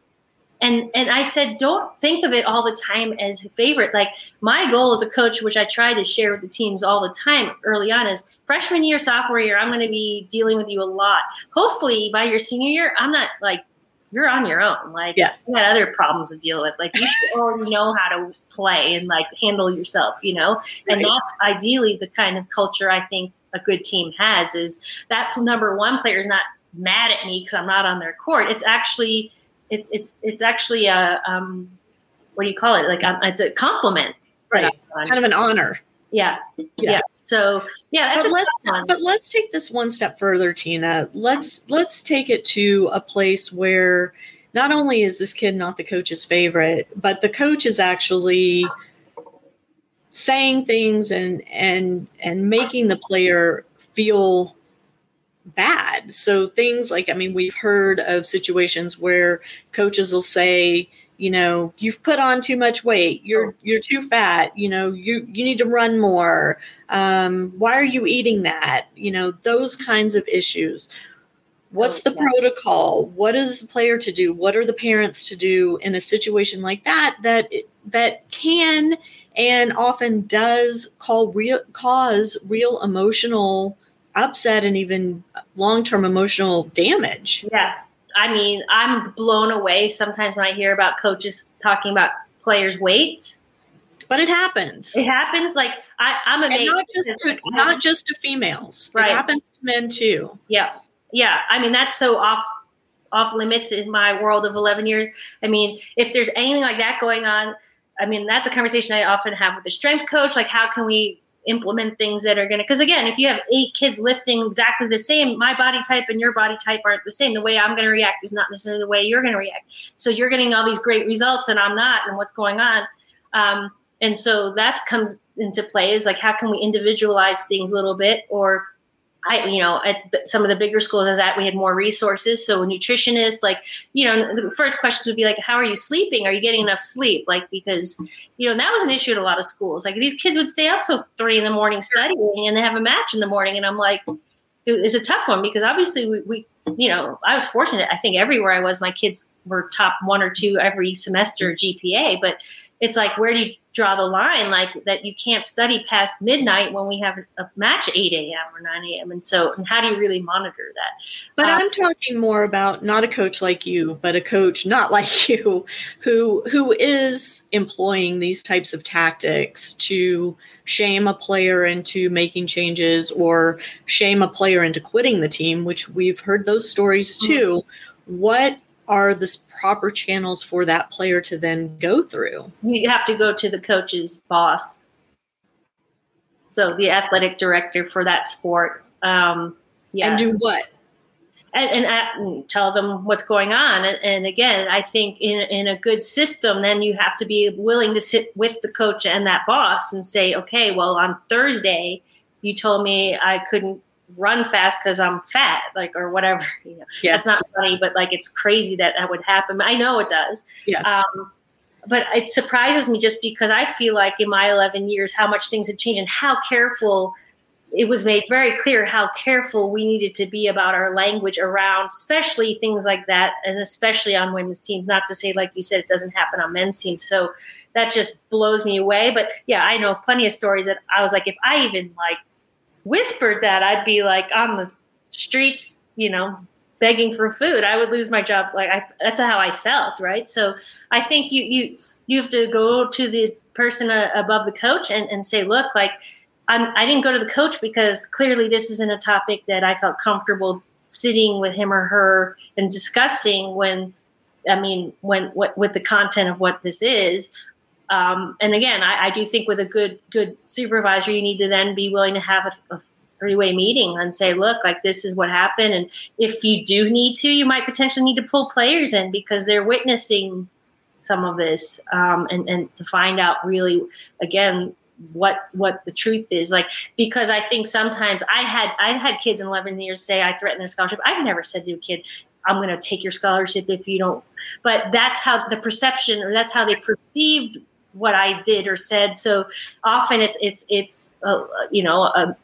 And and I said, don't think of it all the time as favorite. Like my goal as a coach, which I try to share with the teams all the time early on, is freshman year, sophomore year, I'm going to be dealing with you a lot. Hopefully, by your senior year, I'm not like you're on your own. Like yeah. you got other problems to deal with. Like you should already know how to play and like handle yourself, you know? And right. that's ideally the kind of culture I think a good team has is that number one player is not mad at me because I'm not on their court. It's actually it's it's it's actually a um what do you call it? Like um, it's a compliment. Right. Kind of an honor. Yeah. yeah. yeah. So yeah, but let's but let's take this one step further, Tina. Let's let's take it to a place where not only is this kid not the coach's favorite, but the coach is actually saying things and and and making the player feel bad. So things like I mean, we've heard of situations where coaches will say, you know you've put on too much weight you're oh. you're too fat you know you you need to run more. Um, why are you eating that? You know those kinds of issues. What's the protocol? What is the player to do? What are the parents to do in a situation like that that that can and often does call real cause real emotional upset and even long-term emotional damage? Yeah I mean, I'm blown away sometimes when I hear about coaches talking about players' weights. But it happens. It happens. Like I, am amazed. And not just to, not just to females. Right. It happens to men too. Yeah, yeah. I mean, that's so off off limits in my world of 11 years. I mean, if there's anything like that going on, I mean, that's a conversation I often have with the strength coach. Like, how can we implement things that are going to because again if you have eight kids lifting exactly the same my body type and your body type aren't the same. The way i'm going to react is not necessarily the way you're going to react. So you're getting all these great results and i'm not and what's going on. Um, and so that comes into play is like how can we individualize things a little bit or I, you know, at the, some of the bigger schools as that we had more resources. So a nutritionist, like, you know, the first questions would be like, how are you sleeping? Are you getting enough sleep? Like, because, you know, that was an issue at a lot of schools. Like these kids would stay up till three in the morning studying and they have a match in the morning. And I'm like, it's a tough one because obviously we, we, you know, I was fortunate. I think everywhere I was, my kids were top one or two every semester GPA, but it's like, where do you draw the line like that you can't study past midnight when we have a match 8 a.m or 9 a.m and so and how do you really monitor that but um, i'm talking more about not a coach like you but a coach not like you who who is employing these types of tactics to shame a player into making changes or shame a player into quitting the team which we've heard those stories mm-hmm. too mm-hmm. what are the proper channels for that player to then go through? You have to go to the coach's boss. So the athletic director for that sport. Um, yeah. And do what? And, and, and, tell them what's going on. And, and, again, I think in, in a good system, then you have to be willing to sit with the coach and that boss and say, okay, well, on Thursday, you told me I couldn't run fast because I'm fat, like or whatever. You know, yeah. that's not funny, but like it's crazy that that would happen. I know it does. Yeah. Um, but it surprises me just because I feel like in my 11 years how much things had changed and how careful it was made very clear how careful we needed to be about our language around, especially things like that, and especially on women's teams. Not to say, like you said, it doesn't happen on men's teams. So that just blows me away. But yeah, I know plenty of stories that I was like, if I even like whispered that, I'd be like on the streets, you know, begging for food. I would lose my job. Like I, that's how I felt, right? So I think you you you have to go to the person uh, above the coach and, and say, look, like I'm, I didn't go to the coach because clearly this isn't a topic that I felt comfortable sitting with him or her and discussing when I mean, when what with the content of what this is, um, and again, I, I, do think with a good good supervisor, you need to then be willing to have a, a three-way meeting and say look like this is what happened. And if you do need to you might potentially need to pull players in because they're witnessing some of this um, and, and to find out really again what what the truth is. Like because i think sometimes i had i had kids in 11 years say i threatened their scholarship. I've never said to a kid i'm going to take your scholarship if you don't. But that's how the perception or that's how they perceived what i did or said. So often it's it's it's uh, you know a,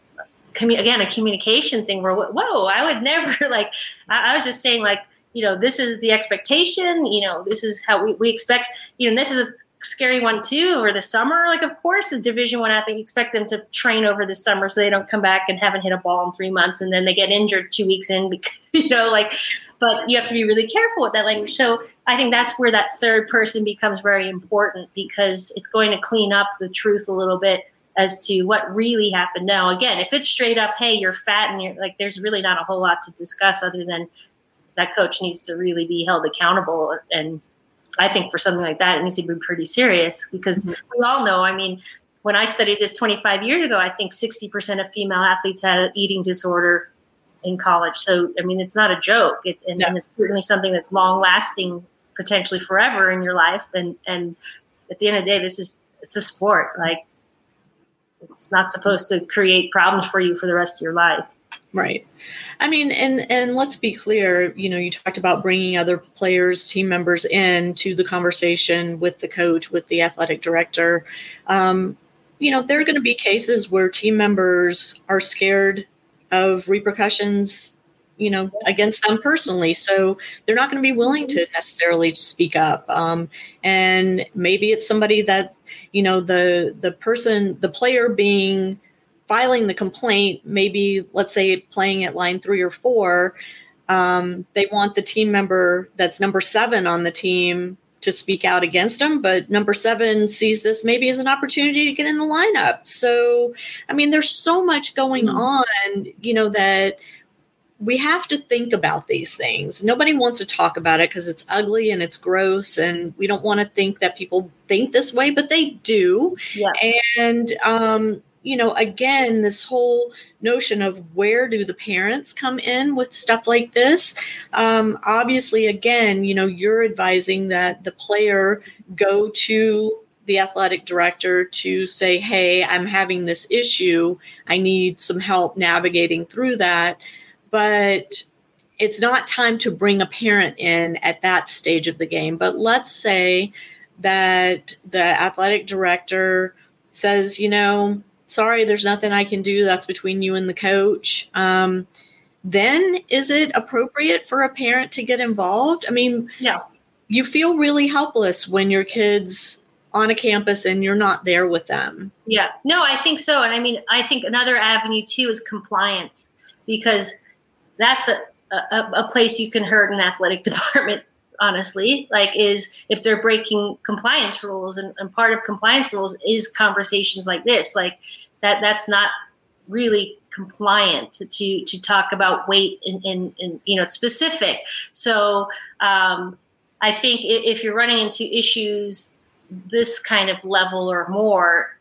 commu- again a communication thing where whoa i would never like I, I was just saying like you know this is the expectation you know this is how we, we expect you know this is scary one too over the summer. Like of course as division one athlete you expect them to train over the summer so they don't come back and haven't hit a ball in three months and then they get injured two weeks in because you know like but you have to be really careful with that language. So i think that's where that third person becomes very important because it's going to clean up the truth a little bit as to what really happened. Now again if it's straight up hey you're fat and you're like there's really not a whole lot to discuss other than that coach needs to really be held accountable and I think for something like that, it needs to be pretty serious because mm-hmm. we all know. I mean, when I studied this 25 years ago, I think 60% of female athletes had an eating disorder in college. So, I mean, it's not a joke. It's and, and it's certainly something that's long lasting, potentially forever in your life. And and at the end of the day, this is it's a sport. Like, it's not supposed to create problems for you for the rest of your life. Right. I mean, and and let's be clear. You know, you talked about bringing other players, team members in to the conversation with the coach, with the athletic director. Um, you know, there are going to be cases where team members are scared of repercussions. You know, against them personally, so they're not going to be willing to necessarily speak up. Um, and maybe it's somebody that you know the the person, the player being filing the complaint, maybe let's say playing at line three or four, um, they want the team member that's number seven on the team to speak out against them. But number seven sees this maybe as an opportunity to get in the lineup. So, I mean, there's so much going mm-hmm. on, you know, that we have to think about these things. Nobody wants to talk about it because it's ugly and it's gross, and we don't want to think that people think this way, but they do. Yeah. And um, you know, again, this whole notion of where do the parents come in with stuff like this? Um, obviously, again, you know, you're advising that the player go to the athletic director to say, hey, I'm having this issue. I need some help navigating through that. But it's not time to bring a parent in at that stage of the game. But let's say that the athletic director says, you know, sorry, there's nothing I can do. That's between you and the coach. Um, then is it appropriate for a parent to get involved? I mean, no. You feel really helpless when your kids on a campus and you're not there with them. Yeah. No, I think so. And I mean, I think another avenue too is compliance because that's a, a, a place you can hurt an athletic department honestly like is if they're breaking compliance rules and, and part of compliance rules is conversations like this like that that's not really compliant to to, talk about weight in, in, in you know specific. So um, i think if you're running into issues this kind of level or more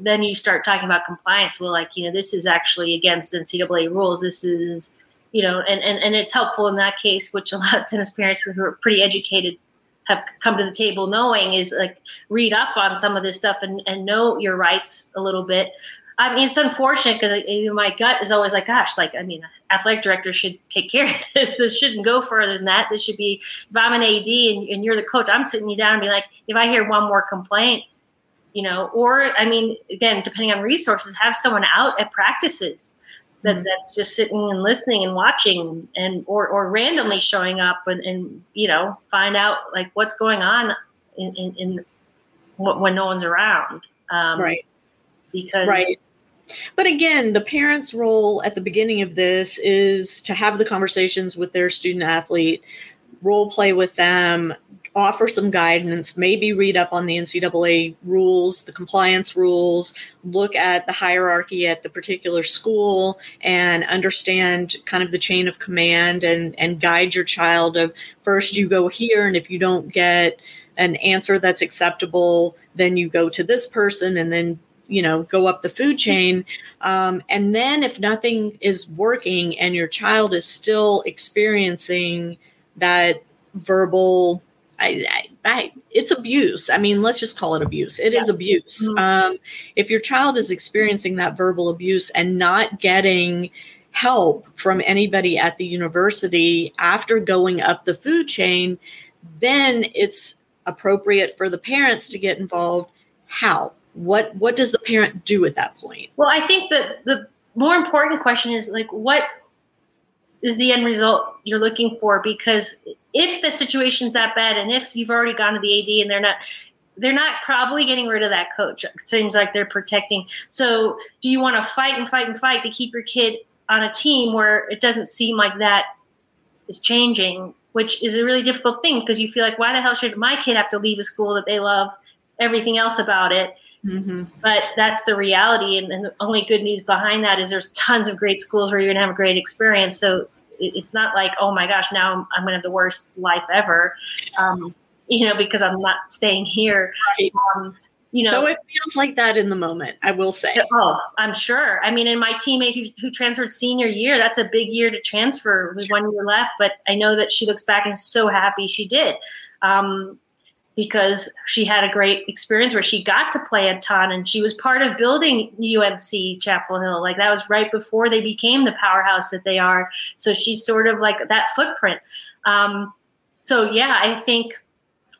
then you start talking about compliance. Well like you know this is actually against ncaa rules. This is you know, and, and, and it's helpful in that case, which a lot of tennis parents who are pretty educated have come to the table knowing is like read up on some of this stuff and, and know your rights a little bit. I mean, it's unfortunate because my gut is always like, gosh, like, I mean, athletic director should take care of this. This shouldn't go further than that. This should be, if I'm an AD and, and you're the coach, I'm sitting you down and be like, if I hear one more complaint, you know, or I mean, again, depending on resources, have someone out at practices that mm-hmm. that's just sitting and listening and watching and or or randomly showing up and, and you know find out like what's going on in, in, in when no one's around um, right because right but again the parents role at the beginning of this is to have the conversations with their student athlete role play with them offer some guidance, maybe read up on the NCAA rules, the compliance rules, look at the hierarchy at the particular school, and understand kind of the chain of command and, and guide your child of first you go here, and if you don't get an answer that's acceptable, then you go to this person, and then you know go up the food chain. Um, and then if nothing is working and your child is still experiencing that verbal I, I, I, it's abuse. I mean, let's just call it abuse. It yeah. is abuse. Mm-hmm. Um, if your child is experiencing that verbal abuse and not getting help from anybody at the university after going up the food chain, then it's appropriate for the parents to get involved. How? What what does the parent do at that point? Well, I think that the more important question is like what is the end result you're looking for because if the situation's that bad and if you've already gone to the AD and they're not they're not probably getting rid of that coach. It seems like they're protecting. So, do you want to fight and fight and fight to keep your kid on a team where it doesn't seem like that is changing, which is a really difficult thing because you feel like, why the hell should my kid have to leave a school that they love everything else about it? Mm-hmm. But that's the reality. And, and, the only good news behind that is there's tons of great schools where you're going to have a great experience. So it, it's not like, oh my gosh, now I'm, I'm going to have the worst life ever. Um, you know, because I'm not staying here. Right. Um, you know, though it feels like that in the moment, I will say. Oh, I'm sure. I mean, in my teammate who, who transferred senior year, that's a big year to transfer with one year left. But I know that she looks back and is so happy she did. Um, because she had a great experience where she got to play a ton and she was part of building UNC Chapel Hill. Like that was right before they became the powerhouse that they are. So she's sort of like that footprint. Um, so yeah, I think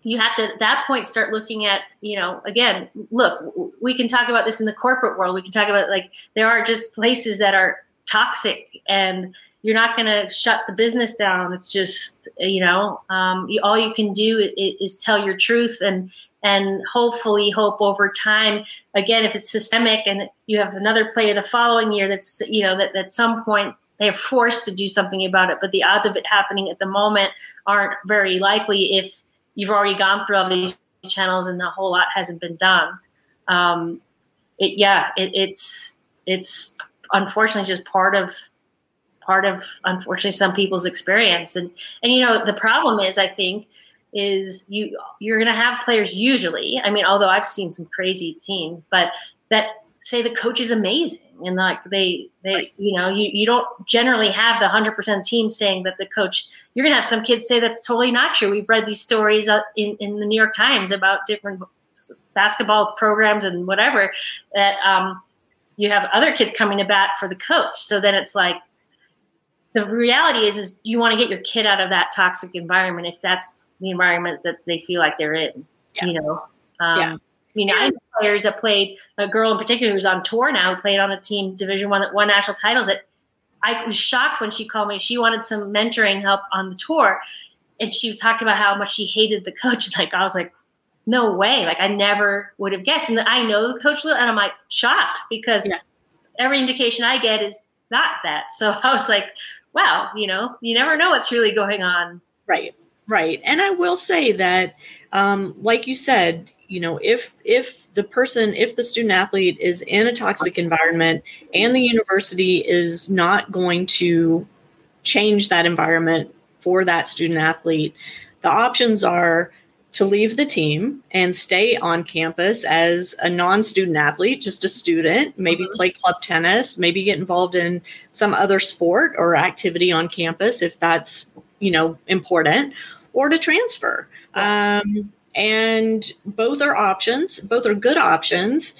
you have to at that point start looking at you know again look we can talk about this in the corporate world we can talk about like there are just places that are toxic and you're not going to shut the business down it's just you know um, you, all you can do is, is, tell your truth and and hopefully hope over time again if it's systemic and you have another player the following year that's you know that at some point they're forced to do something about it but the odds of it happening at the moment aren't very likely if you've already gone through all these channels and a whole lot hasn't been done. Um, it, yeah, it, it's it's unfortunately just part of part of unfortunately some people's experience. And and you know the problem is i think is you you're going to have players usually i mean although i've seen some crazy teams but that say the coach is amazing and like they they right. you know you, you don't generally have the 100% team saying that the coach you're gonna have some kids say that's totally not true. We've read these stories uh, in, in the new york times about different basketball programs and whatever that um, you have other kids coming to bat for the coach. So then it's like the reality is is you want to get your kid out of that toxic environment if that's the environment that they feel like they're in yeah. you know um, yeah I mean, I know players that played a girl in particular who's on tour now, who played on a team Division One that won national titles. That I was shocked when she called me. She wanted some mentoring help on the tour, and she was talking about how much she hated the coach. Like I was like, no way! Like I never would have guessed. And I know the coach, and I'm like shocked because yeah. every indication I get is not that. So I was like, wow, you know, you never know what's really going on. Right, right. And I will say that, um, like you said, you know if if the person if the student athlete is in a toxic environment and the university is not going to change that environment for that student athlete the options are to leave the team and stay on campus as a non-student athlete just a student maybe mm-hmm. play club tennis maybe get involved in some other sport or activity on campus if that's you know important or to transfer um, and both are options, both are good options.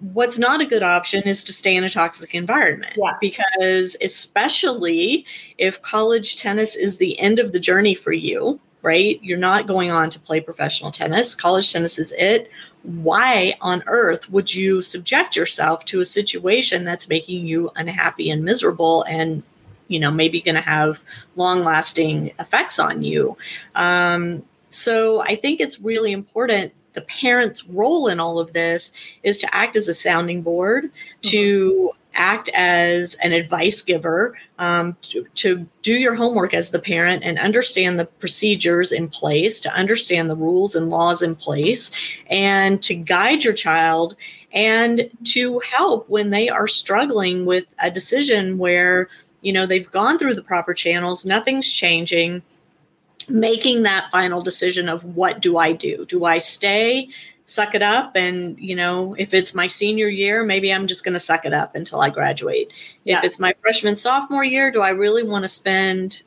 What's not a good option is to stay in a toxic environment yeah. because, especially if college tennis is the end of the journey for you, right? You're not going on to play professional tennis. College tennis is it. Why on earth would you subject yourself to a situation that's making you unhappy and miserable and you know maybe going to have long lasting effects on you um, so I think it's really important. The parent's role in all of this is to act as a sounding board, mm-hmm. to act as an advice giver, um, to, to, do your homework as the parent and understand the procedures in place, to understand the rules and laws in place, and to guide your child and to help when they are struggling with a decision where you know they've gone through the proper channels, nothing's changing making that final decision of what do I do? Do I stay suck it up. And you know if it's my senior year maybe i'm just going to suck it up until i graduate. Yeah. if it's my freshman sophomore year do i really want to spend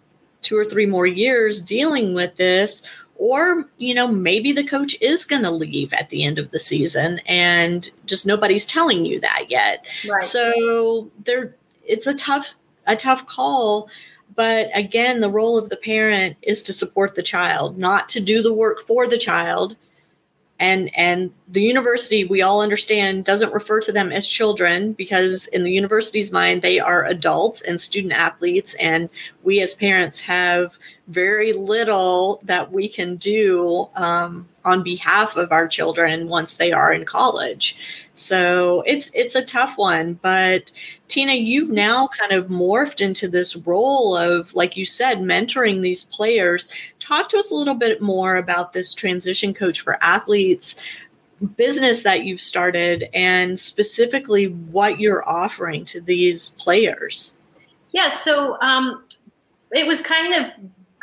two or three more years dealing with this? Or you know maybe the coach is going to leave at the end of the season and just nobody's telling you that yet. Right. so there it's a tough a tough call. But again the role of the parent is to support the child not to do the work for the child and and the university we all understand doesn't refer to them as children because in the university's mind they are adults and student athletes and we as parents have very little that we can do um, on behalf of our children once they are in college. So it's it's a tough one but tina you've now kind of morphed into this role of like you said mentoring these players. Talk to us a little bit more about this transition coach for athletes business that you've started and specifically what you're offering to these players. Yeah so um, it was kind of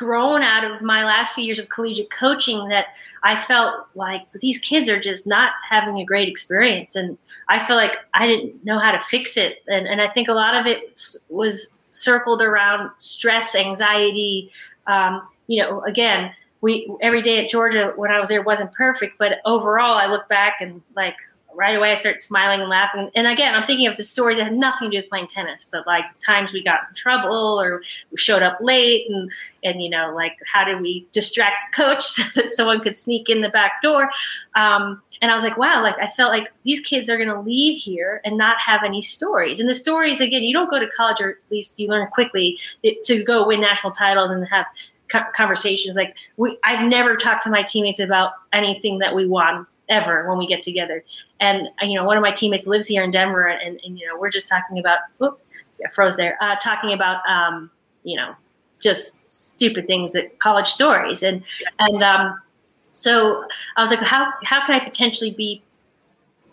grown out of my last few years of collegiate coaching that I felt like these kids are just not having a great experience. And I feel like I didn't know how to fix it. And, and I think a lot of it was circled around stress, anxiety. Um, you know, again, we every day at Georgia when I was there wasn't perfect, but overall I look back and like right away I start smiling and laughing. And again, I'm thinking of the stories that had nothing to do with playing tennis, but like times we got in trouble or we showed up late and and you know, like how did we distract the coach so that someone could sneak in the back door? Um, and I was like, wow, like I felt like these kids are gonna leave here and not have any stories. And the stories, again, you don't go to college or at least you learn quickly to go win national titles and have conversations like we i've never talked to my teammates about anything that we won ever when we get together. And uh, you know, one of my teammates lives here in Denver, and, and you know, we're just talking about. Whoop, yeah, froze there. Uh, talking about um, you know, just stupid things that college stories, and and um, so I was like, how how can I potentially be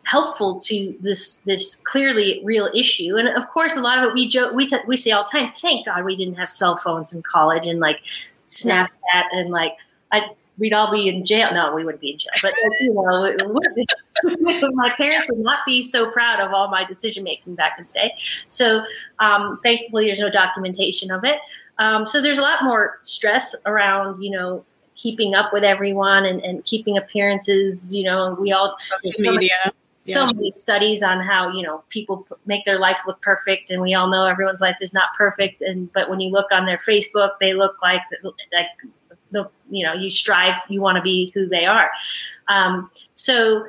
helpful to this this clearly real issue and of course a lot of it we joke we, t- we say all the time thank god we didn't have cell phones in college and like snapchat and like i we'd all be in jail. No, we wouldn't be in jail, but you know, my parents would not be so proud of all my decision making back in the day. So, um, thankfully, there's no documentation of it. Um, so there's a lot more stress around, you know, keeping up with everyone and, and keeping appearances. You know, we all social media. So yeah. many studies on how you know people make their life look perfect, and we all know everyone's life is not perfect. And but when you look on their Facebook, they look like like the you know you strive you want to be who they are. Um, so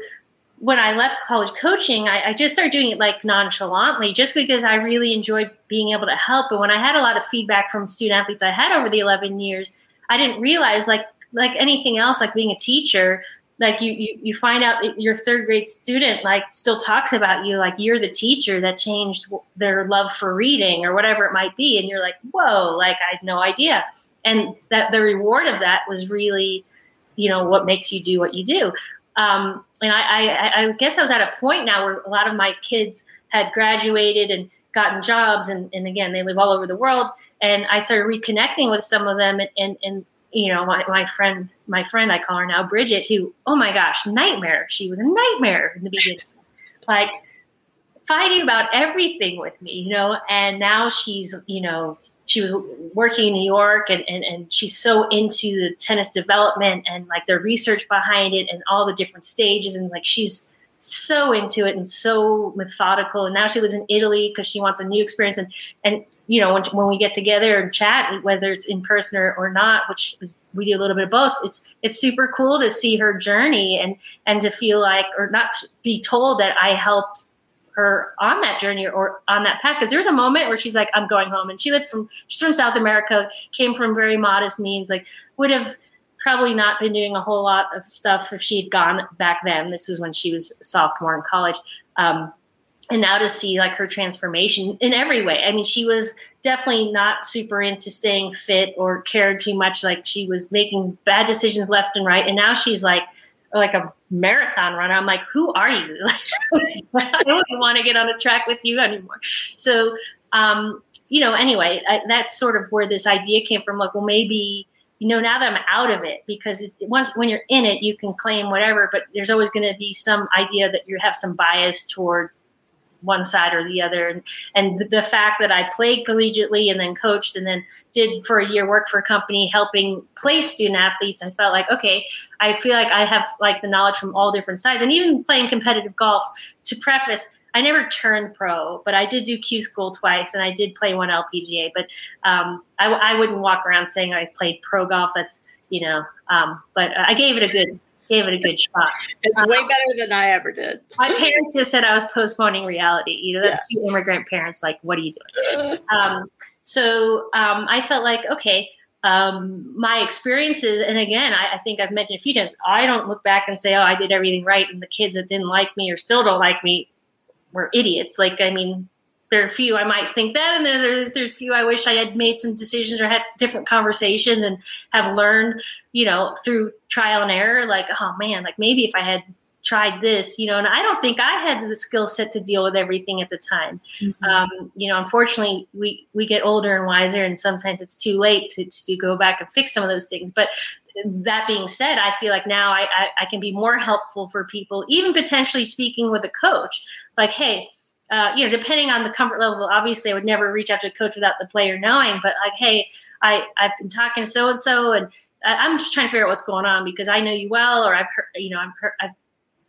when i left college coaching I, I, just started doing it like nonchalantly just because i really enjoyed being able to help. But when i had a lot of feedback from student athletes i had over the 11 years i didn't realize like like anything else like being a teacher like you, you you find out your third grade student like still talks about you like you're the teacher that changed their love for reading or whatever it might be. And you're like whoa like i had no idea and that the reward of that was really you know what makes you do what you do um, and I, I, I, guess I was at a point now where a lot of my kids had graduated and gotten jobs, and, and again, they live all over the world. And I started reconnecting with some of them, and, and, and you know, my, my friend, my friend, I call her now Bridget, who, oh my gosh, nightmare. She was a nightmare in the beginning. like fighting about everything with me, you know, and now she's, you know, she was working in New York and, and, and she's so into the tennis development and like the research behind it and all the different stages. And like she's so into it and so methodical. And now she lives in Italy because she wants a new experience. And, and you know, when, when we get together and chat, whether it's in person or, or not, which is, we do a little bit of both, it's, it's super cool to see her journey and, and to feel like, or not be told that I helped her on that journey or on that path. Because there's a moment where she's like i'm going home. And she lived from she's from south america came from very modest means like would have probably not been doing a whole lot of stuff if she had gone back then. This was when she was sophomore in college. Um, and now to see like her transformation in every way. I mean she was definitely not super into staying fit or cared too much. Like she was making bad decisions left and right. And now she's like like a marathon runner. I'm like, who are you? I don't want to get on a track with you anymore. So, um, you know, anyway, I, that's sort of where this idea came from. Like, well, maybe you know, now that I'm out of it, because once when you're in it, you can claim whatever, but there's always going to be some idea that you have some bias toward one side or the other. And, and the fact that I played collegiately and then coached and then did for a year work for a company helping play student athletes, I felt like, okay, I feel like I have like the knowledge from all different sides. And even playing competitive golf, to preface, I never turned pro, but I did do Q school twice and I did play one LPGA. But um, I, I, wouldn't walk around saying I played pro golf. That's, you know, um, but I gave it a good gave it a good shot. It's um, way better than I ever did. My parents just said I was postponing reality. You know, that's yeah. two immigrant parents. Like, what are you doing? um, so um, I felt like, okay, um, my experiences, and again, I, I, think I've mentioned a few times, I don't look back and say, oh, I did everything right, and the kids that didn't like me or still don't like me were idiots. Like, I mean, there are a few I might think that, and there, there there's a few I wish I had made some decisions or had different conversations and have learned, you know, through trial and error. Like, oh man, like maybe if I had tried this, you know, and I don't think I had the skill set to deal with everything at the time. Mm-hmm. Um, you know, unfortunately, we we get older and wiser, and sometimes it's too late to to go back and fix some of those things. But that being said, I feel like now I, I, I can be more helpful for people, even potentially speaking with a coach. Like, hey uh, you know, depending on the comfort level, obviously I would never reach out to a coach without the player knowing, but like, hey, I, I've been talking to so-and-so and I'm just trying to figure out what's going on because I know you well, or I've heard, you know, I've, heard, I've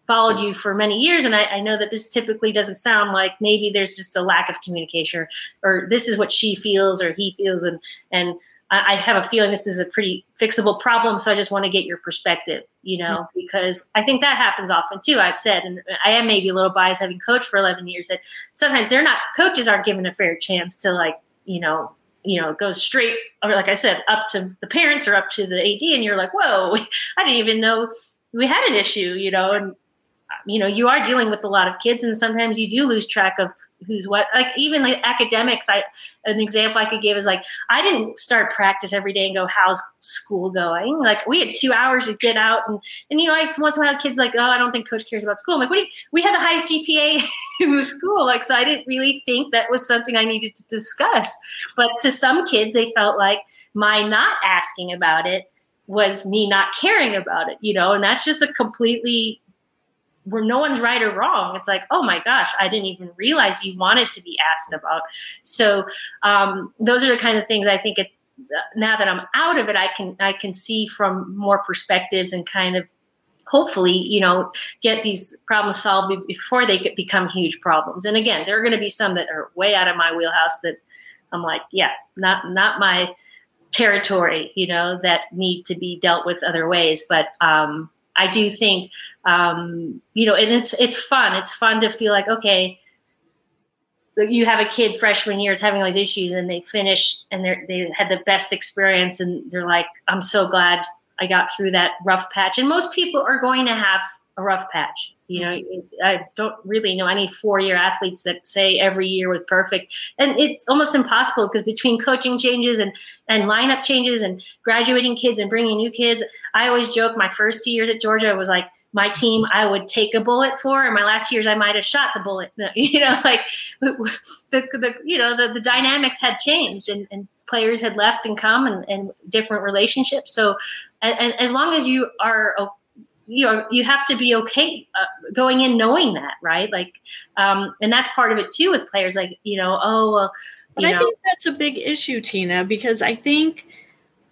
followed you for many years. And I, I, know that this typically doesn't sound like maybe there's just a lack of communication or, or this is what she feels or he feels. And, and I, have a feeling this is a pretty fixable problem. So I just want to get your perspective, you know, because I think that happens often too. I've said, and I am maybe a little biased having coached for 11 years that sometimes they're not, coaches aren't given a fair chance to like, you know, you know, go straight, or like I said, up to the parents or up to the AD. And you're like, whoa, I didn't even know we had an issue, you know, and, you know, you are dealing with a lot of kids and sometimes you do lose track of who's what. Like even like academics i an example i could give is like i didn't start practice every day and go how's school going? Like we had two hours to get out and and you know like once in a while kids like oh i don't think coach cares about school. I'm like what do you, we have the highest gpa in the school. Like so i didn't really think that was something i needed to discuss. But to some kids they felt like my not asking about it was me not caring about it you know and that's just a completely where no one's right or wrong. It's like, oh my gosh, I didn't even realize you wanted to be asked about. So um, those are the kind of things I think it, now that I'm out of it, I can I can see from more perspectives and kind of hopefully you know get these problems solved before they become huge problems. And again, there are going to be some that are way out of my wheelhouse that I'm like, yeah, not not my territory, you know, that need to be dealt with other ways. But um, I do think, um, you know, and it's it's fun. It's fun to feel like okay, you have a kid freshman year is having all these issues, and they finish and they they had the best experience, and they're like, I'm so glad I got through that rough patch. And most people are going to have a rough patch. You know, mm-hmm. I don't really know any four year athletes that say every year was perfect. And it's almost impossible because between coaching changes and, and lineup changes and graduating kids and bringing new kids, I always joke my first two years at Georgia was like my team I would take a bullet for, and my last years I might have shot the bullet. You know, like the, the you know, the, the dynamics had changed and, and players had left and come and, and different relationships. So, and, and as long as you are you know you have to be okay uh, going in knowing that right like um and that's part of it too with players like you know oh well but i know. think that's a big issue tina because i think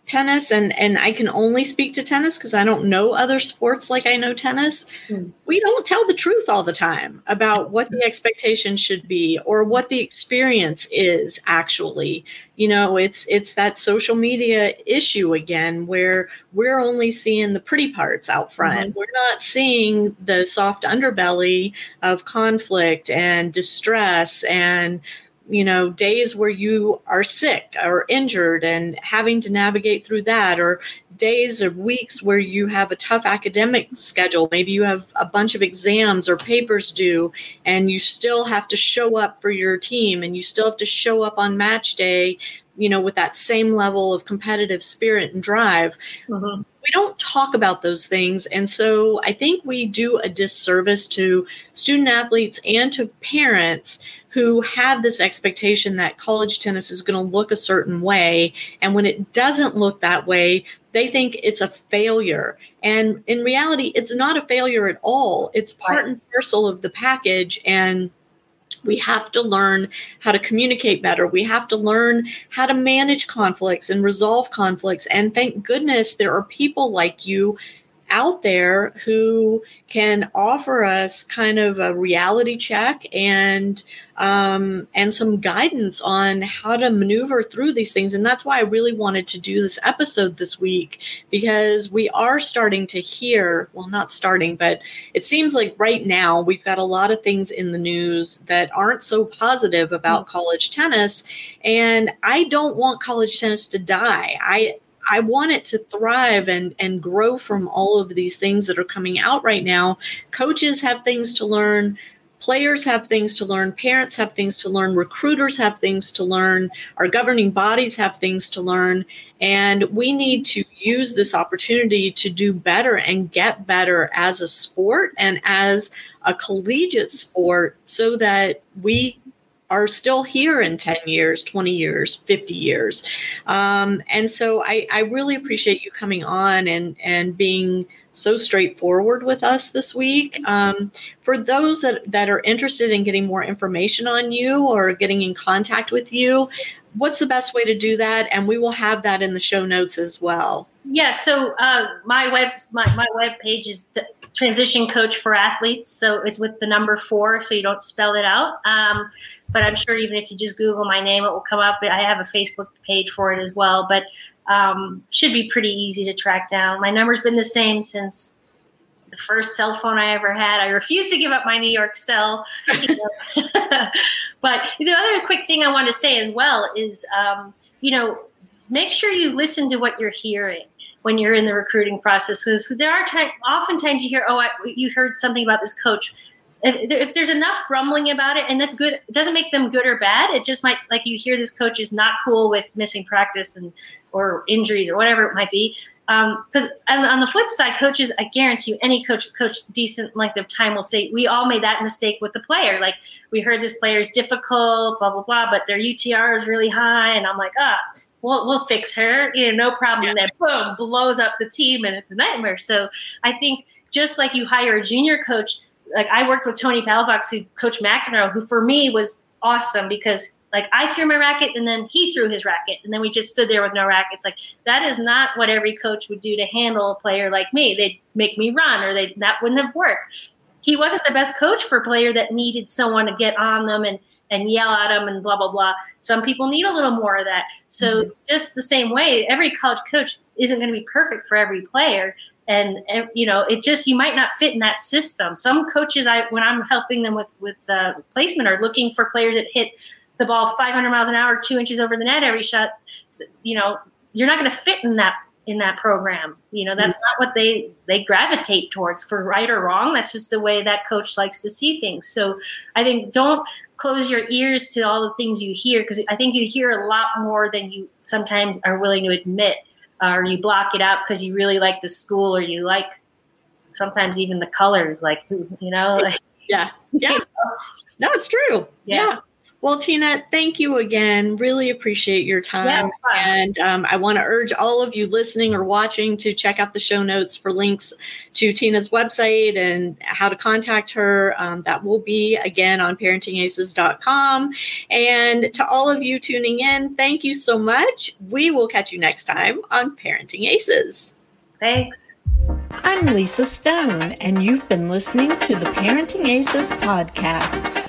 tennis and and I can only speak to tennis because I don't know other sports like I know tennis. Mm. We don't tell the truth all the time about what the expectation should be or what the experience is actually. You know, it's it's that social media issue again where we're only seeing the pretty parts out front. Mm-hmm. We're not seeing the soft underbelly of conflict and distress and you know days where you are sick or injured and having to navigate through that or days or weeks where you have a tough academic schedule maybe you have a bunch of exams or papers due and you still have to show up for your team and you still have to show up on match day you know with that same level of competitive spirit and drive mm-hmm. we don't talk about those things. And so I think we do a disservice to student athletes and to parents who have this expectation that college tennis is going to look a certain way. And when it doesn't look that way, they think it's a failure. And in reality, it's not a failure at all. It's part and parcel of the package. And we have to learn how to communicate better. We have to learn how to manage conflicts and resolve conflicts. And thank goodness there are people like you out there who can offer us kind of a reality check and um, and some guidance on how to maneuver through these things. And that's why I really wanted to do this episode this week because we are starting to hear, well, not starting, but it seems like right now we've got a lot of things in the news that aren't so positive about mm-hmm. college tennis. And I don't want college tennis to die. I I want it to thrive and and grow from all of these things that are coming out right now. Coaches have things to learn, players have things to learn, parents have things to learn, recruiters have things to learn, our governing bodies have things to learn, and we need to use this opportunity to do better and get better as a sport and as a collegiate sport so that we are still here in 10 years, 20 years, 50 years. Um, and so I, I really appreciate you coming on and, and being so straightforward with us this week. Um, for those that, that are interested in getting more information on you or getting in contact with you, what's the best way to do that? And we will have that in the show notes as well. Yeah, so uh, my web my, my web page is transition coach for athletes. So it's with the number four, so you don't spell it out. Um, but I'm sure even if you just Google my name, it will come up. I have a Facebook page for it as well, but um, should be pretty easy to track down. My number's been the same since the first cell phone I ever had. I refuse to give up my New York cell. but the other quick thing I want to say as well is, um, you know, make sure you listen to what you're hearing when you're in the recruiting process because there are times oftentimes you hear oh I, you heard something about this coach. If, if, there's enough grumbling about it and that's good it doesn't make them good or bad. It just might like you hear this coach is not cool with missing practice and or injuries or whatever it might be. Because um, on the flip side coaches i guarantee you any coach coach decent length of time will say we all made that mistake with the player. Like we heard this player is difficult blah blah blah but their utr is really high. And i'm like ah oh, we'll, we'll fix her, you know, no problem. Yeah. Then boom, blows up the team and it's a nightmare. So I think just like you hire a junior coach, like I worked with Tony Palafox, who coached McEnroe, who for me was awesome because like I threw my racket and then he threw his racket and then we just stood there with no rackets. Like that is not what every coach would do to handle a player like me. They'd make me run or they that wouldn't have worked. He wasn't the best coach for a player that needed someone to get on them and and yell at them and blah blah blah. Some people need a little more of that. So mm-hmm. just the same way, every college coach isn't going to be perfect for every player. And, and you know, it just you might not fit in that system. Some coaches, I when I'm helping them with with the placement, are looking for players that hit the ball 500 miles an hour, two inches over the net every shot. You know, you're not going to fit in that in that program. You know, that's mm-hmm. not what they they gravitate towards for right or wrong. That's just the way that coach likes to see things. So I think don't close your ears to all the things you hear because I think you hear a lot more than you sometimes are willing to admit, uh, or you block it out because you really like the school or you like sometimes even the colors, like you know, like, yeah, yeah. No, it's true. yeah. yeah. Well, Tina, thank you again. Really appreciate your time. and um, I want to urge all of you listening or watching to check out the show notes for links to Tina's website and how to contact her. Um, that will be again on parentingaces.com. And to all of you tuning in, thank you so much. We will catch you next time on Parenting Aces. Thanks. I'm Lisa Stone, and you've been listening to the Parenting Aces podcast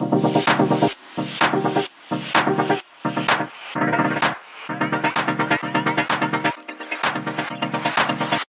you